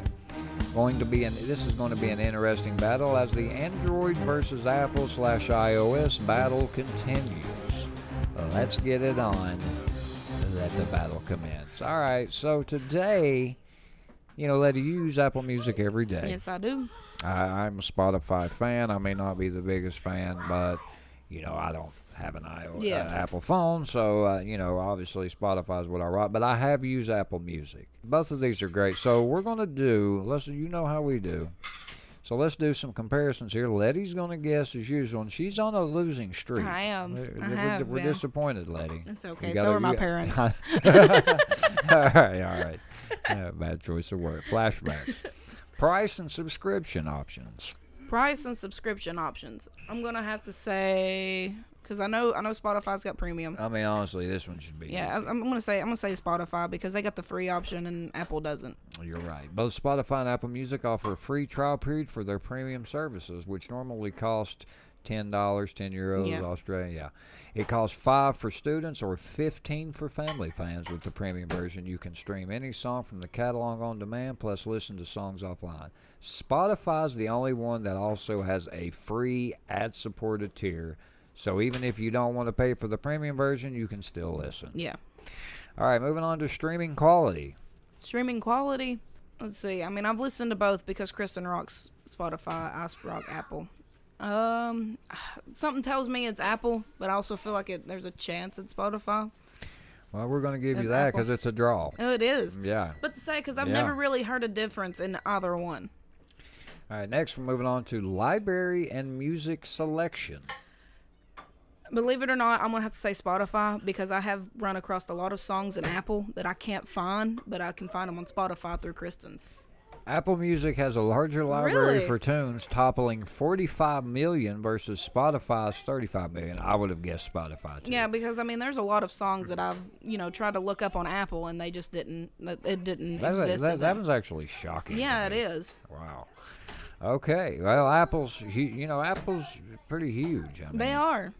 Going to be an this is going to be an interesting battle as the Android versus Apple slash iOS battle continues. Let's get it on. Let the battle commence. All right. So today. You know, Letty, you use Apple Music every day. Yes, I do. I, I'm a Spotify fan. I may not be the biggest fan, but you know, I don't have an iOS, Yeah. uh, Apple phone, so uh, you know, obviously Spotify is what I rock. But I have used Apple Music. Both of these are great. So we're gonna do. Let's. You know how we do. So let's do some comparisons here. Letty's gonna guess as usual, and she's on a losing streak. I am. We're, I we're- have we're been. disappointed, Letty. It's okay. gotta- so are my you- parents. all right, all right. Yeah, bad choice of word. Flashbacks. Price and subscription options. Price and subscription options. I'm gonna have to say because I know I know Spotify's got premium. I mean, honestly, this one should be. Yeah. I'm, I'm gonna say I'm gonna say Spotify because they got the free option and Apple doesn't. You're right. Both Spotify and Apple Music offer a free trial period for their premium services, which normally cost ten dollars, ten euros, Yeah. Australia. Yeah. It costs five for students or fifteen for family fans. With the premium version, you can stream any song from the catalog on demand, plus listen to songs offline. Spotify's the only one that also has a free ad-supported tier. So even if you don't want to pay for the premium version, you can still listen. Yeah. All right, moving on to streaming quality. Streaming quality. Let's see. I mean, I've listened to both because Kristen rocks Spotify, I rock Apple. Um, something tells me it's Apple, but I also feel like it. There's a chance it's Spotify. Well, we're gonna give you that because it's a draw. Oh, it is. Yeah. But to say, because I've Yeah. never really heard a difference in either one. All right. Next, we're moving on to library and music selection. Believe it or not, I'm gonna have to say Spotify because I have run across a lot of songs in Apple that I can't find, but I can find them on Spotify through Kristen's. Apple Music has a larger library Really? for tunes, toppling 45 million versus Spotify's 35 million. I would have guessed Spotify too. Yeah, because I mean, there's a lot of songs that I've you know tried to look up on Apple and they just didn't. It didn't That's- exist. that, that was actually shocking. yeah, it is. Wow. Okay. Well, Apple's you know Apple's pretty huge. I mean, They are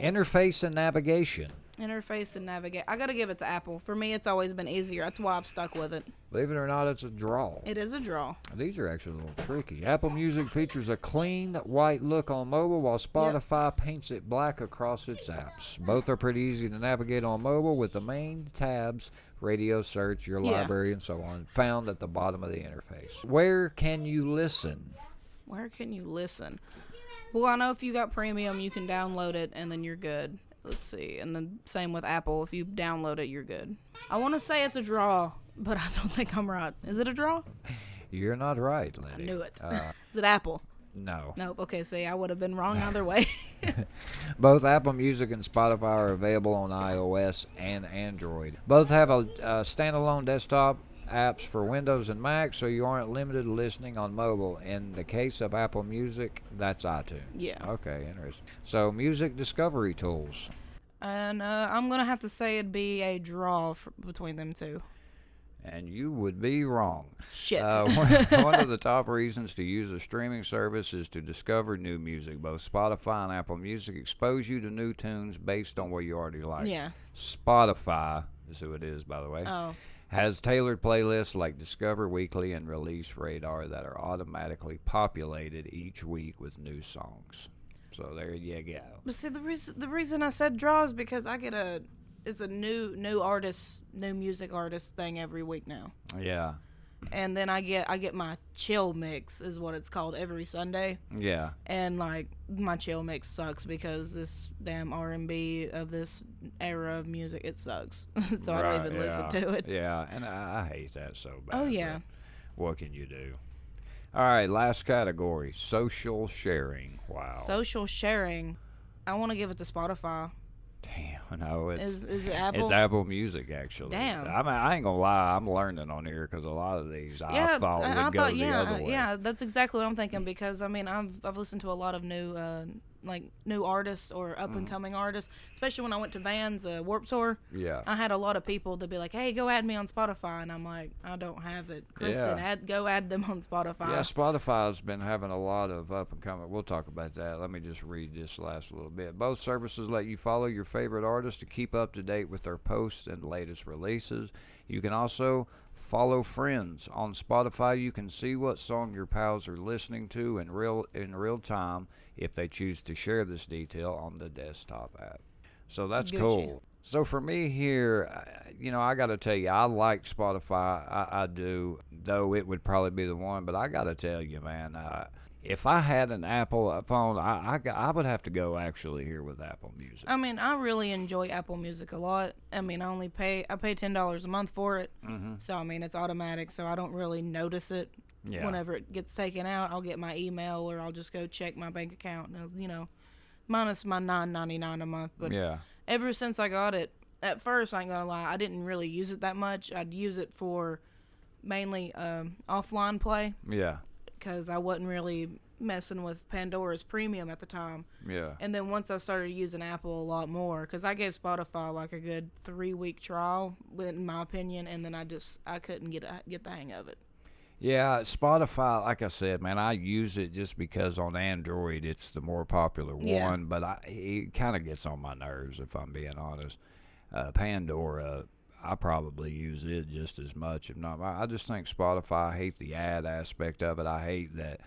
interface and navigation. interface and navigate. I gotta give it to Apple. For me, it's always been easier. That's why I've stuck with it. Believe it or not, it's a draw. It is a draw. These are actually a little tricky. Apple Music features a clean white look on mobile, while Spotify paints it black across its apps. Both are pretty easy to navigate on mobile with the main tabs, radio search, your Yeah. library, and so on, found at the bottom of the interface. Where can you listen? Where can you listen? Well, I know if you got premium, you can download it and then you're good. Let's see. And then same with Apple. If you download it, you're good. I want to say it's a draw, but I don't think I'm right. Is it a draw? You're not right, I Letty. knew it. Uh, Is it Apple? no. Nope. Okay, see, I would have been wrong either way. Both Apple Music and Spotify are available on iOS and Android. Both have a, a standalone desktop apps for Windows and Mac, so you aren't limited to listening on mobile. In the case of Apple Music, that's iTunes. Yeah. Okay, interesting. So, music discovery tools. and uh, I'm gonna have to say it'd be a draw for, between them two. And you would be wrong. Shit. Uh, one, one of the top reasons to use a streaming service is to discover new music. Both Spotify and Apple Music expose you to new tunes based on what you already like. yeah. Spotify is who it is, by the way. Oh. Has tailored playlists like Discover Weekly and Release Radar that are automatically populated each week with new songs. So there you go. But see, the reason the reason I said draw is because I get a it's a new new artist, new music artist thing every week now, Yeah, and then I get I get my chill mix is what it's called every Sunday, yeah, and like my chill mix sucks because this damn R and B of this era of music it sucks, so I don't Right, even listen to it. Yeah, and I, I hate that so bad. Oh, yeah. What can you do? All right, last category: social sharing. Wow. Social sharing, I want to give it to Spotify. Damn, no, it's Is is it Apple? It's Apple Music, actually. Damn. I mean, I ain't gonna lie. I'm learning on here because a lot of these yeah, I thought would I go thought, the yeah, other way. yeah, that's exactly what I'm thinking because I mean I've I've listened to a lot of new uh like new artists or up Mm. and coming artists, especially when I went to Vans uh, Warp Tour. Yeah. I had a lot of people that be like, "Hey, go add me on Spotify," and I'm like, "I don't have it." Kristen, Yeah. add go add them on Spotify. Yeah, Spotify's been having a lot of up and coming. We'll talk about that. Let me just read this last little bit. Both services let you follow your favorite artists to keep up to date with their posts and latest releases. You can also follow friends on Spotify. You can see what song your pals are listening to in real in real time if they choose to share this detail on the desktop app. So that's Gucci. cool. So for me here, you know, I got to tell you, I like Spotify. I, I do, though it would probably be the one. But I got to tell you, man, uh, if I had an Apple phone, I, I, I would have to go actually here with Apple Music. I mean, I really enjoy Apple Music a lot. I mean, I only pay I pay ten dollars a month for it, Mm-hmm. so I mean it's automatic, so I don't really notice it. Yeah. Whenever it gets taken out, I'll get my email or I'll just go check my bank account. And, you know, minus my nine ninety nine a month. But yeah, ever since I got it, at first I ain't gonna lie, I didn't really use it that much. I'd use it for mainly um, offline play yeah, because I wasn't really messing with Pandora's Premium at the time. yeah. And then once I started using Apple a lot more, because I gave Spotify like a good three week trial, in my opinion, and then I just I couldn't get a, get the hang of it. Yeah, Spotify, like I said, man, I use it just because on Android it's the more popular Yeah. one, but I, it kind of gets on my nerves if I'm being honest. Uh, Pandora, I probably use it just as much, if not. I just think Spotify. I hate the ad aspect of it. I hate that.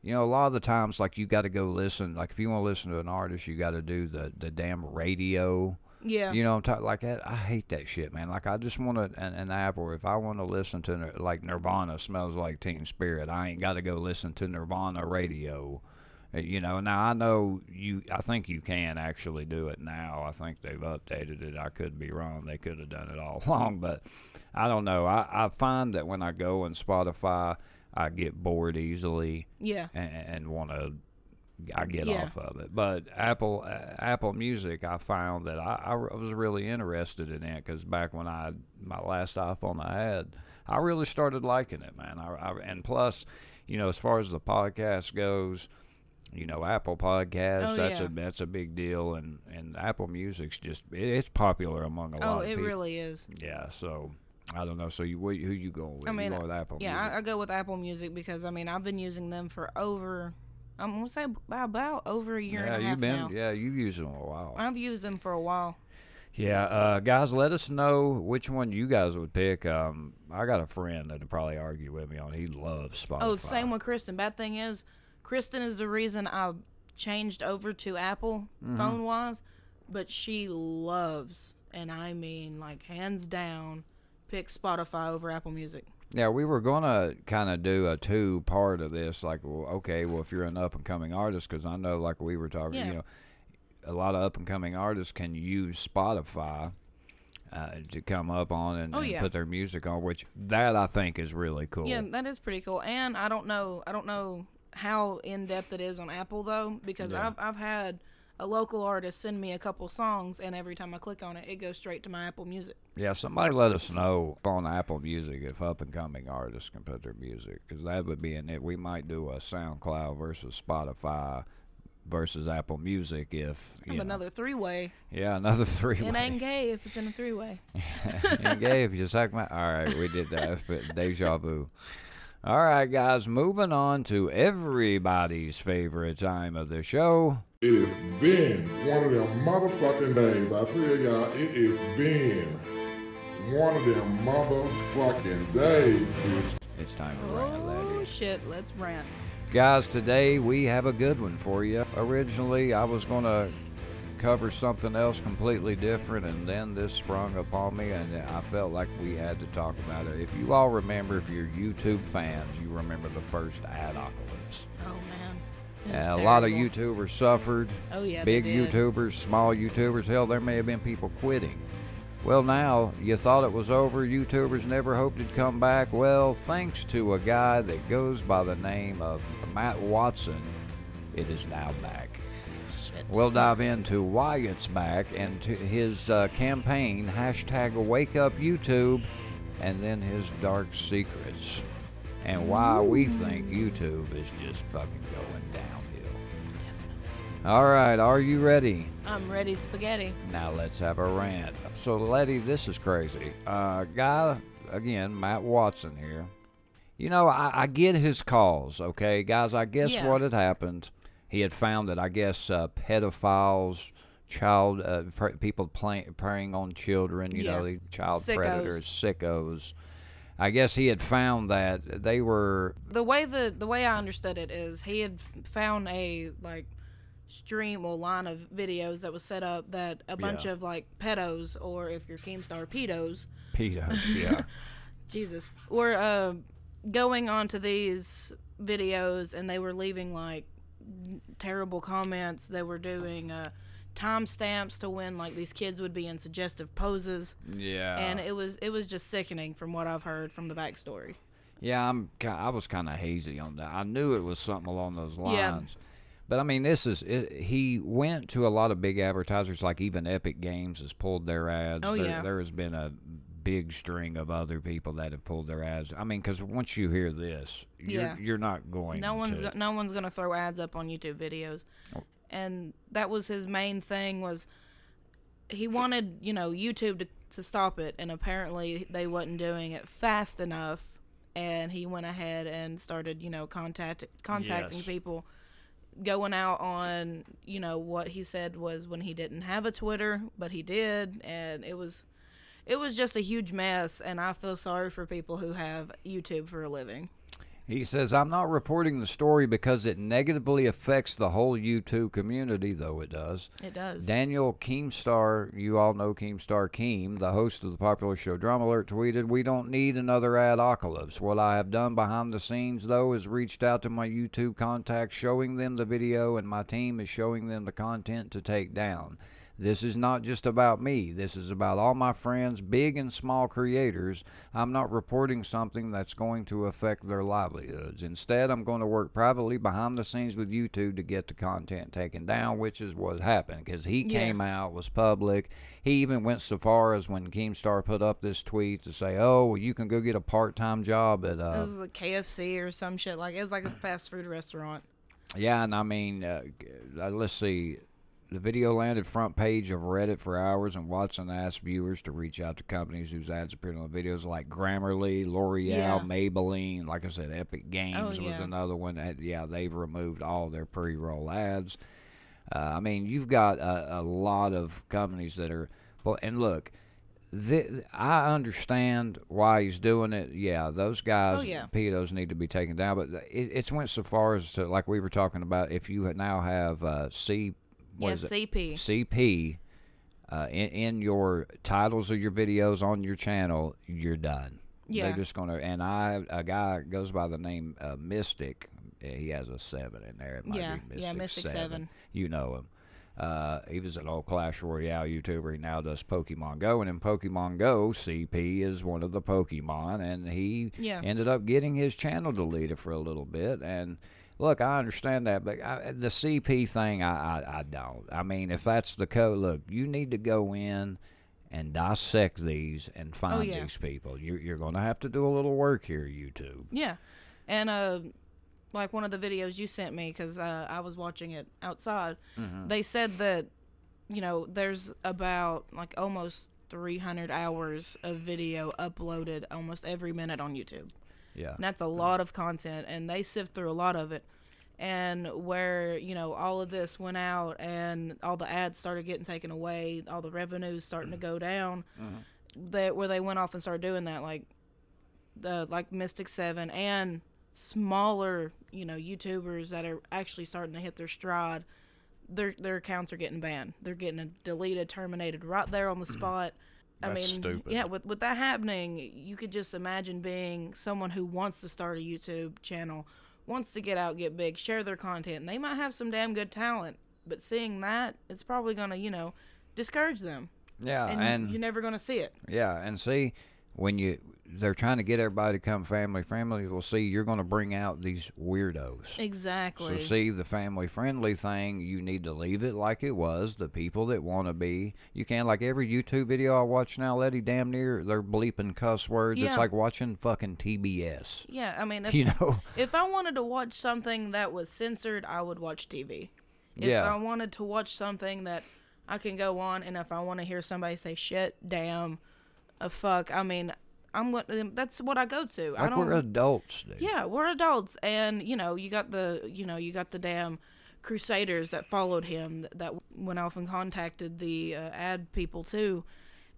You know, a lot of the times, like you got to go listen. Like if you want to listen to an artist, you got to do the the damn radio. Yeah. You know, I'm talking like that. I hate that shit, man. Like I just want an, an app where if I want to listen to like Nirvana smells like Teen Spirit, I ain't got to go listen to Nirvana radio. Uh, You know, now I know you. I think you can actually do it now. I think they've updated it. I could be wrong. They could have done it all along, but I don't know. I, I find that when I go on Spotify, I get bored easily Yeah. and, and want to. I get Yeah. off of it, but Apple uh, Apple Music, I found that I, I was really interested in it because back when I my last iPhone I had, I really started liking it, man. I, I and plus, you know, as far as the podcast goes, you know, Apple Podcasts, Oh, that's yeah. a that's a big deal, and and Apple Music's just it, it's popular among a Oh, lot of Oh, it people. really is. Yeah, so I don't know. So you wh- who you going with? I mean, with Apple Yeah, Music? I, I go with Apple Music because I mean I've been using them for over, I'm gonna say about, about over a year yeah, and a you've half been now. yeah you've used them a while. I've used them for a while. Yeah, uh, guys, let us know which one you guys would pick. Um, I got a friend that'd probably argue with me on. He loves Spotify. Oh, same with Kristen. Bad thing is, Kristen is the reason I changed over to Apple Mm-hmm. phone wise, but she loves, and I mean like hands down, pick Spotify over Apple Music. Yeah, we were gonna kind of do a two part of this. Like, well, okay, well, if you're an up and coming artist, because I know, like we were talking, Yeah. you know, a lot of up and coming artists can use Spotify. Uh, to come up on and, Oh, and yeah. put their music on, which that I think is really cool. Yeah, that is pretty cool. And I don't know, I don't know how in depth it is on Apple though, because Yeah. I've I've had a local artist send me a couple songs, and every time I click on it, it goes straight to my Apple Music. Yeah, somebody let us know on Apple Music if up and coming artists can put their music, because that would be in it. We might do a SoundCloud versus Spotify versus Apple Music if you know. another three way. Yeah, another three. It ain't gay if it's in a three way. and gay if you suck my. All right, we did that. But deja vu. All right, guys, moving on to everybody's favorite time of the show. It has been one of them motherfucking days. I tell y'all, it has been one of them motherfucking days, bitch. It's time to rant, Oh shit, let's rant. Guys, today we have a good one for you. Originally, I was going to cover something else completely different, and then this sprung upon me, and I felt like we had to talk about it. If you all remember, if you're YouTube fans, you remember the first Adpocalypse. Oh man. And a lot of. YouTubers suffered. Oh yeah, Big. YouTubers, small YouTubers. Hell, there may have been people quitting. Well, now you thought it was over. YouTubers never hoped it'd come back. Well, thanks to a guy that goes by the name of Matt Watson, it is now back. Shit. We'll dive into why it's back and his uh, campaign, hashtag Wake Up YouTube, and then his dark secrets, and why we think YouTube is just fucking going downhill. All right, are you ready? I'm ready, spaghetti. Now let's have a rant. So, Letty, this is crazy. Uh, guy, again, Matt Watson here. You know, I, I get his calls, okay? Guys, I guess Yeah. what had happened, he had found that, I guess, uh, pedophiles, child, uh, pr- people play, preying on children, you know, Yeah. the child Sickos. predators, sickos. I guess he had found that they were The way the the way I understood it is he had found a like stream or line of videos that was set up that a bunch Yeah. of like pedos or if you're Keemstar pedos, pedos, yeah. Jesus, were uh, going onto these videos and they were leaving like terrible comments. They were doing uh, timestamps to when like these kids would be in suggestive poses, yeah. and it was it was just sickening from what I've heard from the backstory. Yeah, I'm. I was kind of hazy on that. I knew it was something along those lines. Yeah. But I mean, this is. It, he went to a lot of big advertisers, like even Epic Games has pulled their ads. Oh, there, yeah. there has been a big string of other people that have pulled their ads. I mean, because once you hear this, you're, Yeah. you're not going. No one's to, go- no one's gonna throw ads up on YouTube videos, oh. and that was his main thing was he wanted you know YouTube to to stop it, and apparently they wasn't doing it fast enough, and he went ahead and started you know contact contacting Yes. people, going out on you know what he said was when he didn't have a Twitter, but he did, and it was. It was just a huge mess, and I feel sorry for people who have YouTube for a living. He says, I'm not reporting the story because it negatively affects the whole YouTube community, though it does. It does. Daniel Keemstar, you all know Keemstar Keem, the host of the popular show Drama Alert, tweeted, We don't need another ad-pocalypse. What I have done behind the scenes, though, is reached out to my YouTube contacts, showing them the video, and my team is showing them the content to take down. This is not just about me. This is about all my friends, big and small creators. I'm not reporting something that's going to affect their livelihoods. Instead, I'm going to work privately behind the scenes with YouTube to get the content taken down, which is what happened because he Yeah. came out, was public. He even went so far as when Keemstar put up this tweet to say, "Oh, well, you can go get a part-time job at it uh, was a KFC or some shit like it was like a fast food restaurant. Yeah, and I mean, uh, uh, let's see. The video landed front page of Reddit for hours, and Watson asked viewers to reach out to companies whose ads appeared on the videos, like Grammarly, L'Oreal, Yeah. Maybelline. Like I said, Epic Games Oh, was another one. That, yeah, they've removed all their pre-roll ads. Uh, I mean, you've got a, a lot of companies that are. Well, and look, th- I understand why he's doing it. Yeah, those guys, Oh, yeah. pedos need to be taken down. But it, it's went so far as to like we were talking about. If you now have uh, C, what Yeah? CP. CP uh, in, in your titles of your videos on your channel, you're done. Yeah. They're just gonna. And I, a guy goes by the name uh, Mystic. He has a seven in there. It might Yeah, be yeah, Mystic, Mystic seven. Seven. You know him. Uh, he was an old Clash Royale YouTuber. He now does Pokemon Go, and in Pokemon Go, CP is one of the Pokemon, and he Yeah. ended up getting his channel deleted for a little bit. And look, I understand that, but I, the CP thing, I, I, I don't. I mean, if that's the code, look, you need to go in and dissect these and find Oh, yeah. these people. You're, you're going to have to do a little work here, YouTube. Yeah, and uh, like one of the videos you sent me because uh, I was watching it outside. Mm-hmm. They said that you know there's about like almost 300 hours of video uploaded almost every minute on YouTube. Yeah. And that's a lot of content, and they sift through a lot of it. And where you know all of this went out, and all the ads started getting taken away, all the revenues starting to mm-hmm. go down. Mm-hmm. That where they went off and started doing that, like the like Mystic Seven and smaller, you know, YouTubers that are actually starting to hit their stride. Their their accounts are getting banned. They're getting deleted, terminated right there on the mm-hmm. spot. I That's mean, stupid. yeah, with with that happening, you could just imagine being someone who wants to start a YouTube channel, wants to get out, get big, share their content, and they might have some damn good talent, but seeing that, it's probably gonna, you know, discourage them, Yeah, and, and you're never gonna see it. Yeah, and see when you they're trying to get everybody to come family friendly. Well, see, you're going to bring out these weirdos. Exactly. So see the family friendly thing, you need to leave it like it was. The people that want to be, you can't like every YouTube video I watch now. Letty, damn near they're bleeping cuss words. It's like watching fucking TBS. yeah, I mean, if, You know? if I wanted to watch something that was censored, I would watch TV. If Yeah. I wanted to watch something that I can go on, and if I want to hear somebody say shit, damn, a fuck, I mean, I'm what that's what I go to. I don't. we're adults, dude. yeah, we're adults, and you know, you got the you know you got the damn crusaders that followed him that, that went off and contacted the uh, ad people too.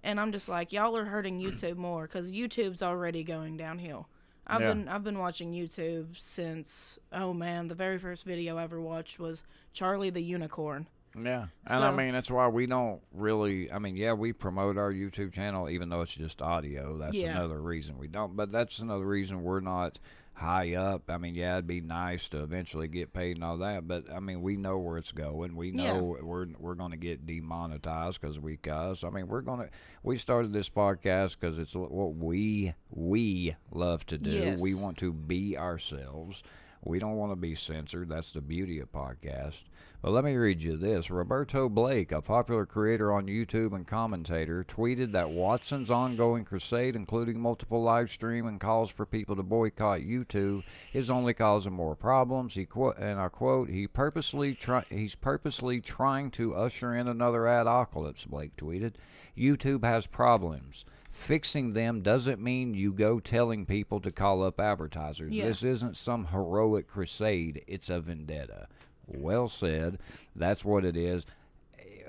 And I'm just like, y'all are hurting YouTube more because YouTube's already going downhill. I've Yeah. been I've been watching YouTube since oh man, the very first video I ever watched was Charlie the Unicorn. Yeah, and I mean that's why we don't really. I mean, yeah, we promote our YouTube channel even though it's just audio. That's Yeah. another reason we don't. But that's another reason we're not high up. I mean, yeah, it'd be nice to eventually get paid and all that, but I mean, we know where it's going. We Yeah. know we're we're going to get demonetized because we cuss. I mean, we're going to. We started this podcast because it's what we we love to do. Yes. We want to be ourselves. We don't want to be censored. That's the beauty of podcast. But let me read you this. Roberto Blake, a popular creator on YouTube and commentator, tweeted that Watson's ongoing crusade, including multiple live stream and calls for people to boycott YouTube, is only causing more problems. He quote, and I quote, he purposely try, he's purposely trying to usher in another ad-pocalypse. Blake tweeted, YouTube has problems. Fixing them doesn't mean you go telling people to call up advertisers. Yeah. This isn't some heroic crusade, it's a vendetta. Well said. That's what it is.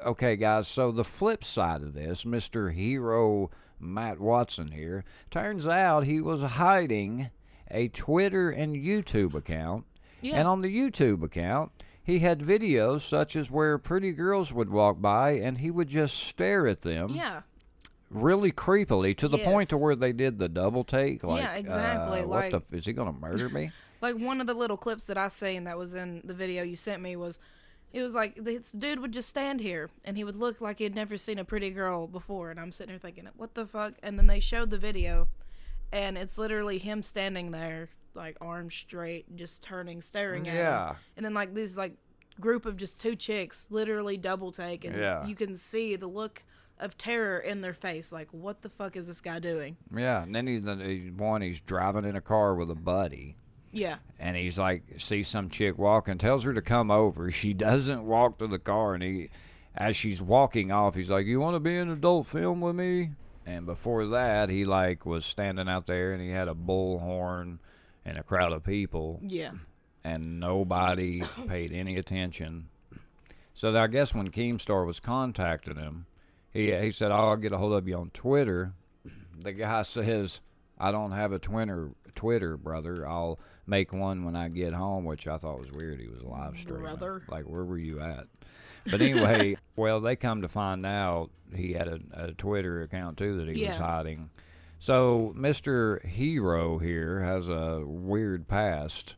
Okay, guys, so the flip side of this, Mr. Hero Matt Watson here, turns out he was hiding a Twitter and YouTube account. Yeah. And on the YouTube account, he had videos such as where pretty girls would walk by and he would just stare at them Yeah. Really creepily to the point to where they did the double take. Like, Yeah, exactly, uh, what the? like- f- Is he gonna murder me? Like one of the little clips that I seen that was in the video you sent me was, it was like this dude would just stand here and he would look like he'd never seen a pretty girl before, and I'm sitting here thinking, what the fuck? And then they showed the video, and it's literally him standing there, like arms straight, just turning, staring at Yeah. him, and then like this like group of just two chicks literally double take, and Yeah. you can see the look of terror in their face, like what the fuck is this guy doing? Yeah. And then he's the one. He's driving in a car with a buddy. Yeah, and he's like sees some chick walking tells her to come over she doesn't walk to the car and he as she's walking off he's like you want to be in an adult film with me and before that he like was standing out there and he had a bullhorn and a crowd of people yeah, and nobody paid any attention so i guess when keemstar was contacting him he, he said oh, i'll get a hold of you on twitter. The guy says i don't have a twitter twitter brother. I'll make one when i get home which i thought was weird. He was live streaming. Brother. like where were you at? But anyway well they come to find out he had a, a twitter account too that he was hiding. So mr hero here has a weird past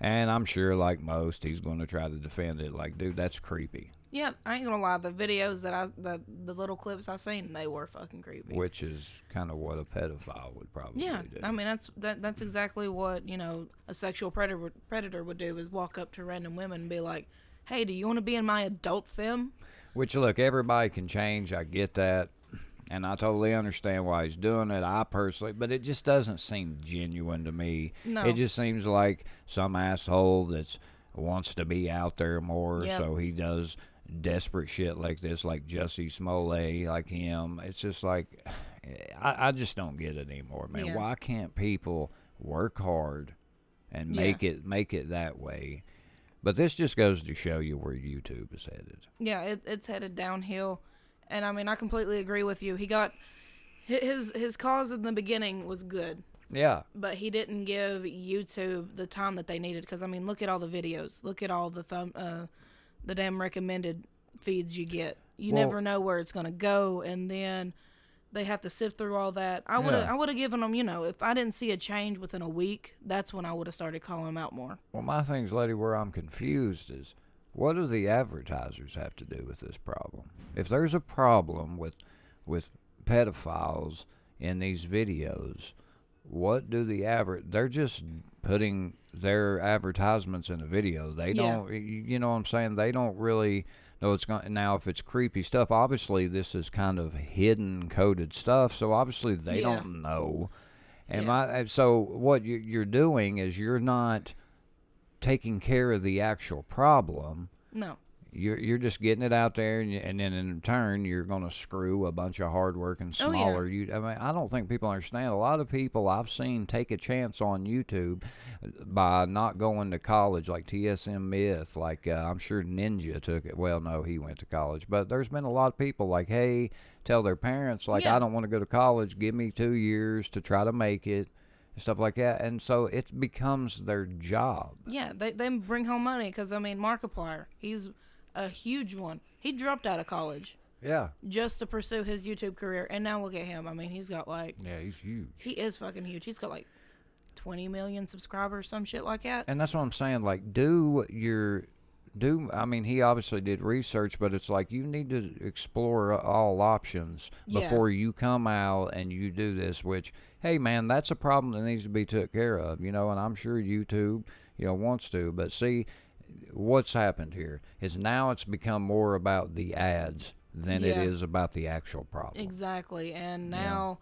and i'm sure like most he's going to try to defend it. Like dude that's creepy yeah. I ain't gonna lie, the videos that I, the the little clips I seen, they were fucking creepy. which is kind of what a pedophile would probably do. Yeah, do I mean that's that, that's exactly what you know a sexual predator would- predator would do is walk up to random women and be like, "Hey, do you want to be in my adult film?" Which look, everybody can change. I get that, and I totally understand why he's doing it. I personally, but it just doesn't seem genuine to me. No. It just seems like some asshole that's wants to be out there more, Yep. so he does desperate shit like this, like Jussie Smollett, like him. It's just like I, I just don't get it anymore, man. Yeah. Why can't people work hard and Yeah. make it make it that way? But this just goes to show you where YouTube is headed. Yeah, it, it's headed downhill, and I mean I completely agree with you. He got hi- his his cause in the beginning was good, Yeah. but he didn't give YouTube the time that they needed. Because I mean, look at all the videos, look at all the thumb, uh, the damn recommended feeds you get. You Well- never know where it's gonna go, and then they have to sift through all that. I would have, Yeah. I would have given them, you know, if I didn't see a change within a week, that's when I would have started calling them out more. Well, my thing's, lady, where I'm confused is what do the advertisers have to do with this problem? If there's a problem with with pedophiles in these videos, what do the adver? They're just putting their advertisements in a video. They don't, you know what I'm saying? They don't really know it's going. Now, if it's creepy stuff, obviously this is kind of hidden coded stuff. So obviously they Yeah. don't know. And Yeah. my so what you're doing is you're not taking care of the actual problem. No. You're you're just getting it out there, and, and then in turn you're going to screw a bunch of hardworking Oh, yeah. smaller. You, I mean, I don't think people understand. A lot of people I've seen take a chance on YouTube by not going to college, like TSM Myth. Like uh, I'm sure Ninja took it. Well, no, he went to college, but there's been a lot of people like, hey, tell their parents like, Yeah. I don't want to go to college. Give me two years to try to make it. Stuff like that, and so it becomes their job. Yeah, they they bring home money because I mean Markiplier, he's a huge one. He dropped out of college Yeah, just to pursue his YouTube career, and now look at him. I mean, he's got like yeah, he's huge. he is fucking huge. He's got like twenty million subscribers, some shit like that. And that's what I'm saying. Like, do your do. I mean, he obviously did research, but it's like you need to explore all options Yeah. before you come out and you do this. Which, hey, man, that's a problem that needs to be took care of. You know, and I'm sure YouTube, you know, wants to. But see, what's happened here is now it's become more about the ads than Yeah. it is about the actual problem. Exactly, and now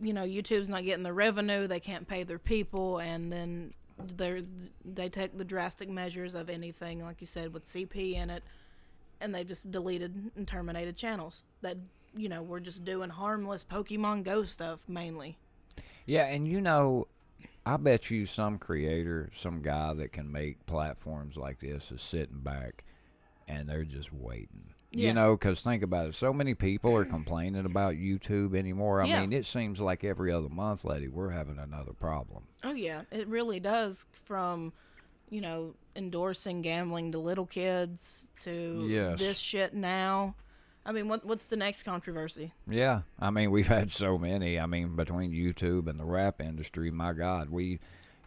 you know YouTube's not getting the revenue. They can't pay their people, and then they they take the drastic measures of anything, like you said, with CP in it, and they've just deleted and terminated channels that you know were just doing harmless Pokemon Go stuff mainly. Yeah, and you know, I bet you some creator, some guy that can make platforms like this is sitting back and they're just waiting. Yeah. You know, because think about it. So many people are complaining about YouTube anymore. I Yeah. mean, it seems like every other month, lady, we're having another problem. Oh yeah, it really does. From you know endorsing gambling to little kids to Yes. this shit now. I mean, what what's the next controversy? Yeah, I mean, we've had so many. I mean, between YouTube and the rap industry, my God, we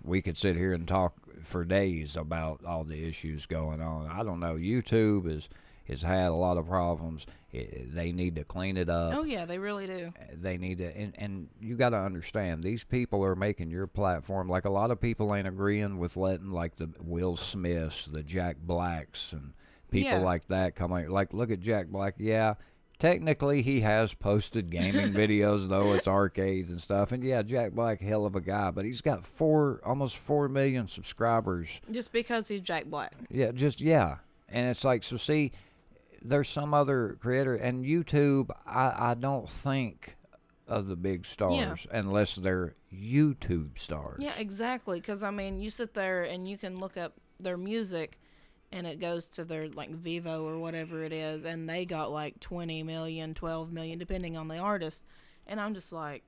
we could sit here and talk for days about all the issues going on. I don't know. YouTube is has had a lot of problems. It, they need to clean it up. Oh yeah, they really do. Uh, they need to and, and you got to understand these people are making your platform like a lot of people ain't agreeing with letting like the will smiths the jack blacks and people Yeah. like that come out like look at jack black yeah technically he has posted gaming videos though it's arcades and stuff and yeah jack black hell of a guy but he's got four almost four million subscribers Just because he's Jack Black. yeah, just yeah. And it's like so see there's some other creator and YouTube I, I don't think of the big stars unless they're YouTube stars. Yeah, exactly. Because I mean, you sit there and you can look up their music, and it goes to their like Vevo or whatever it is, and they got like 20 million, 12 million, depending on the artist. And I'm just like,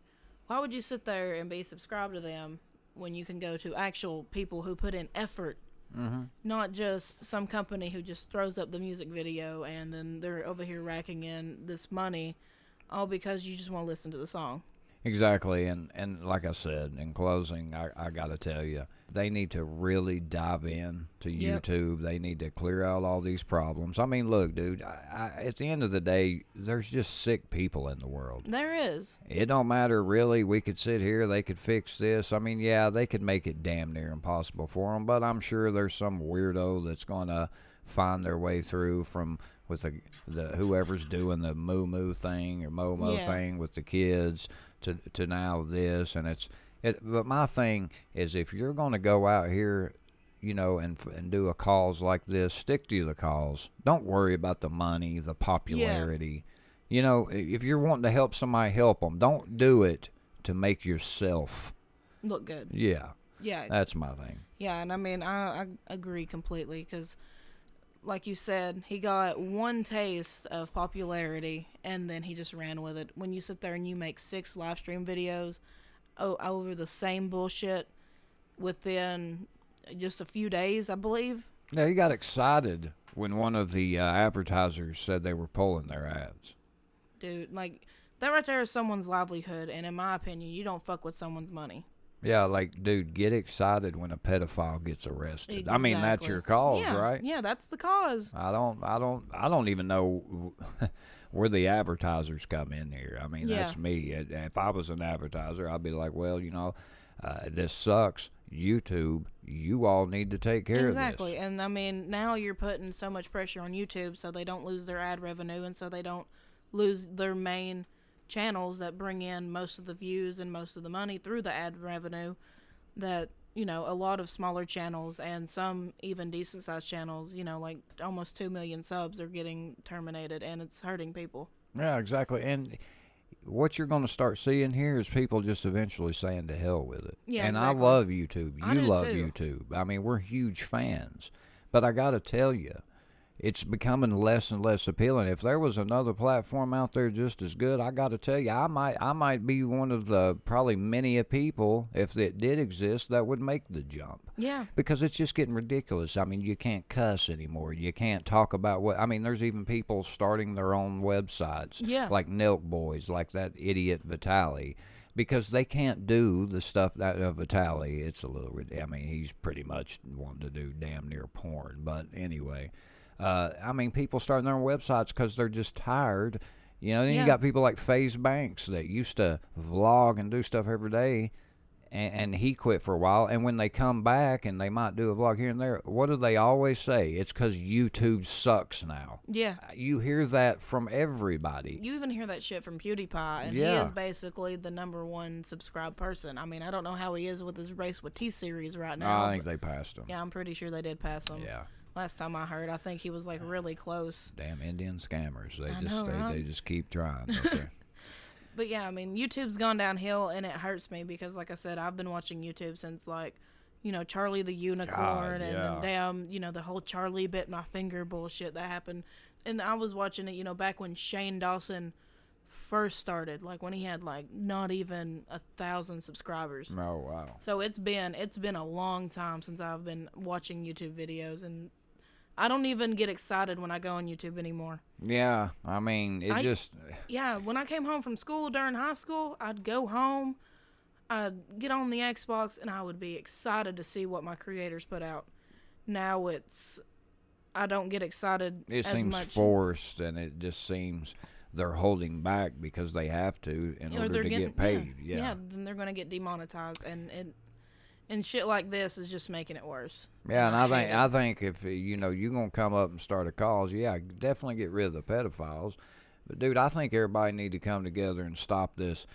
why would you sit there and be subscribed to them when you can go to actual people who put in effort? Mm-hmm. Not just some company who just throws up the music video and then they're over here racking in this money, all because you just want to listen to the song. Exactly, and and like I said in closing, I, I got to tell you, they need to really dive in to Yep. YouTube. They need to clear out all these problems. I mean, look, dude. I, I, at the end of the day, there's just sick people in the world. There is. It don't matter really. We could sit here. They could fix this. I mean, yeah, they could make it damn near impossible for them. But I'm sure there's some weirdo that's gonna find their way through from with the, the whoever's doing the moo moo thing or momo Yeah. thing with the kids to to now this and it's it. But my thing is, if you're gonna go out here. You know, and and do a cause like this. Stick to the cause. Don't worry about the money, the popularity. You know, if you're wanting to help somebody, help them. Don't do it to make yourself. Look good. Yeah, Yeah, that's my thing. Yeah, and I mean, I, I agree completely because, like you said, he got one taste of popularity and then he just ran with it. When you sit there and you make six live stream videos o- over the same bullshit within just a few days, I believe. Yeah, he got excited when one of the uh, advertisers said they were pulling their ads. Dude, like, that right there is someone's livelihood, and in my opinion, you don't fuck with someone's money. Yeah, like, dude, get excited when a pedophile gets arrested. I mean, that's your cause, yeah, right? Yeah, that's the cause. I don't, I don't, I don't even know where the advertisers come in here. I mean, Yeah. that's me. If if I was an advertiser, I'd be like, well, you know, uh, this sucks. YouTube, you all need to take care exactly. of this. Exactly. And I mean, now you're putting so much pressure on YouTube so they don't lose their ad revenue and so they don't lose their main channels that bring in most of the views and most of the money through the ad revenue that you know a lot of smaller channels and some even decent sized channels you know like almost 2 million subs are getting terminated and it's hurting people Yeah, exactly. And what you're going to start seeing here is people just eventually saying to hell with it. Yeah, and exactly. I love YouTube. I You do love too. YouTube. I mean, we're huge fans. But I got to tell you, it's becoming less and less appealing. If there was another platform out there just as good, I got to tell you, I might I might be one of the probably many a people if it did exist that would make the jump yeah because it's just getting ridiculous. I mean, you can't cuss anymore. You can't talk about what. I mean, there's even people starting their own websites, Yeah. like Nelk Boys, like that idiot Vitali, because they can't do the stuff that uh, Vitali. It's a little. I mean, he's pretty much wanting to do damn near porn. But anyway, uh, I mean, people starting their own websites because they're just tired. You know, then Yeah. you got people like FaZe Banks that used to vlog and do stuff every day and, and he quit for a while. And when they come back and they might do a vlog here and there, what do they always say? It's because YouTube sucks now. yeah You hear that from everybody. you even hear that shit from PewDiePie, and he is basically the number one subscribed person. I mean, I don't know how he is with his race with T series right now. I think they passed him. yeah, I'm pretty sure they did pass him. Yeah. Last time I heard, I think he was like really close. Damn Indian scammers. They I just know, they, right? they just keep trying. But yeah, I mean, YouTube's gone downhill, and it hurts me because, like I said, I've been watching YouTube since like, you know, Charlie the Unicorn, and yeah. then damn, you know, the whole Charlie bit my finger bullshit that happened. and I was watching it, you know, back when Shane Dawson first started, like when he had like not even a thousand subscribers. Oh wow. So it's been it's been a long time since I've been watching YouTube videos, and I don't even get excited when I go on YouTube anymore. Yeah, I mean, it I- just Yeah, when I came home from school during high school, I'd go home, I'd get on the Xbox, and I would be excited to see what my creators put out. Now it's I don't get excited it seems much. forced, and it just seems they're holding back because they have to in you know, order to getting, get paid. Yeah, Yeah, then they're gonna get demonetized, and and and shit like this is just making it worse. Yeah, and I think. I think if you know you're gonna come up and start a cause, yeah, definitely get rid of the pedophiles. But dude, I think everybody need to come together and stop this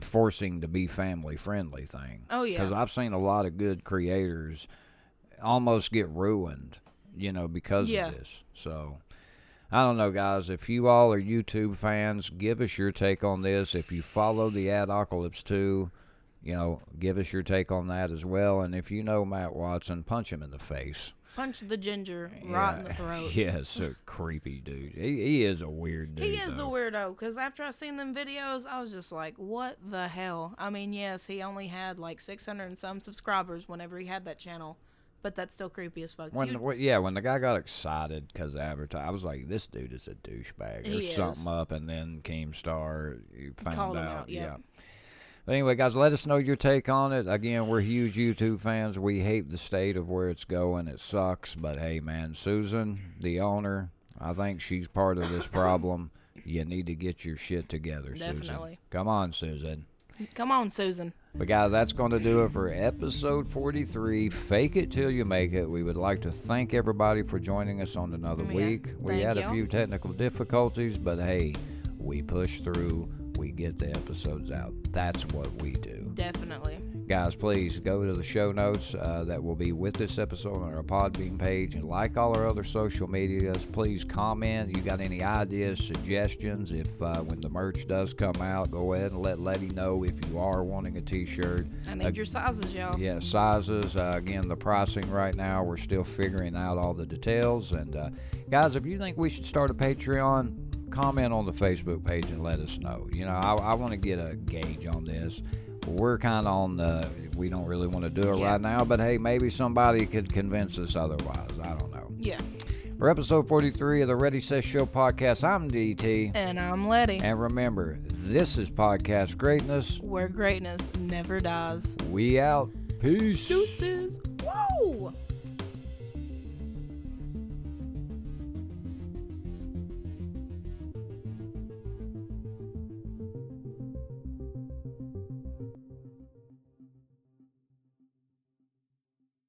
forcing to be family friendly thing. Oh, yeah. because I've seen a lot of good creators almost get ruined, you know, because Yeah. of this. So. I don't know, guys. If you all are YouTube fans, give us your take on this. If you follow the Adpocalypse 2, you know, give us your take on that as well. And if you know Matt Watson, punch him in the face. Punch the ginger right in the throat. Yes, a creepy dude. He, he is a weird dude. He is though. a weirdo because after I seen them videos, I was just like, "What the hell?" I mean, yes, he only had like 600 and some subscribers whenever he had that channel, but that's still creepy as fuck. When, You- when- yeah, when the guy got excited because advertising, I was like, "This dude is a douchebag." He There's something up, and then Keemstar you found out. out, yeah. But anyway, guys, let us know your take on it. Again, we're huge YouTube fans. We hate the state of where it's going. It sucks. But hey, man, Susan, the owner, I think she's part of this problem. You need to get your shit together, Susan. Definitely. Come on, Susan. Come on, Susan. But guys, that's going to do it for episode 43. Fake it till you make it. We would like to thank everybody for joining us on another oh, Yeah, week. We thank had a few technical difficulties, but hey, we push through. We get the episodes out. That's what we do. Definitely. Guys, please go to the show notes uh, that will be with this episode on our Podbean page and like all our other social medias. Please comment. You got any ideas, suggestions? If uh, when the merch does come out, go ahead and let Letty know if you are wanting a T-shirt. I need your sizes, y'all. Yeah, sizes. Uh, again, the pricing right now, we're still figuring out all the details. And uh, guys, if you think we should start a Patreon, comment on the Facebook page and let us know. You know, I, I want to get a gauge on this. We're kind of on the, we don't really want to do it Yeah. right now, but hey, maybe somebody could convince us otherwise. I don't know. Yeah. For episode 43 of the Ready Set Show podcast, I'm DT. And I'm Letty. And remember, this is podcast greatness. Where greatness never dies. We out. Peace. Deuces.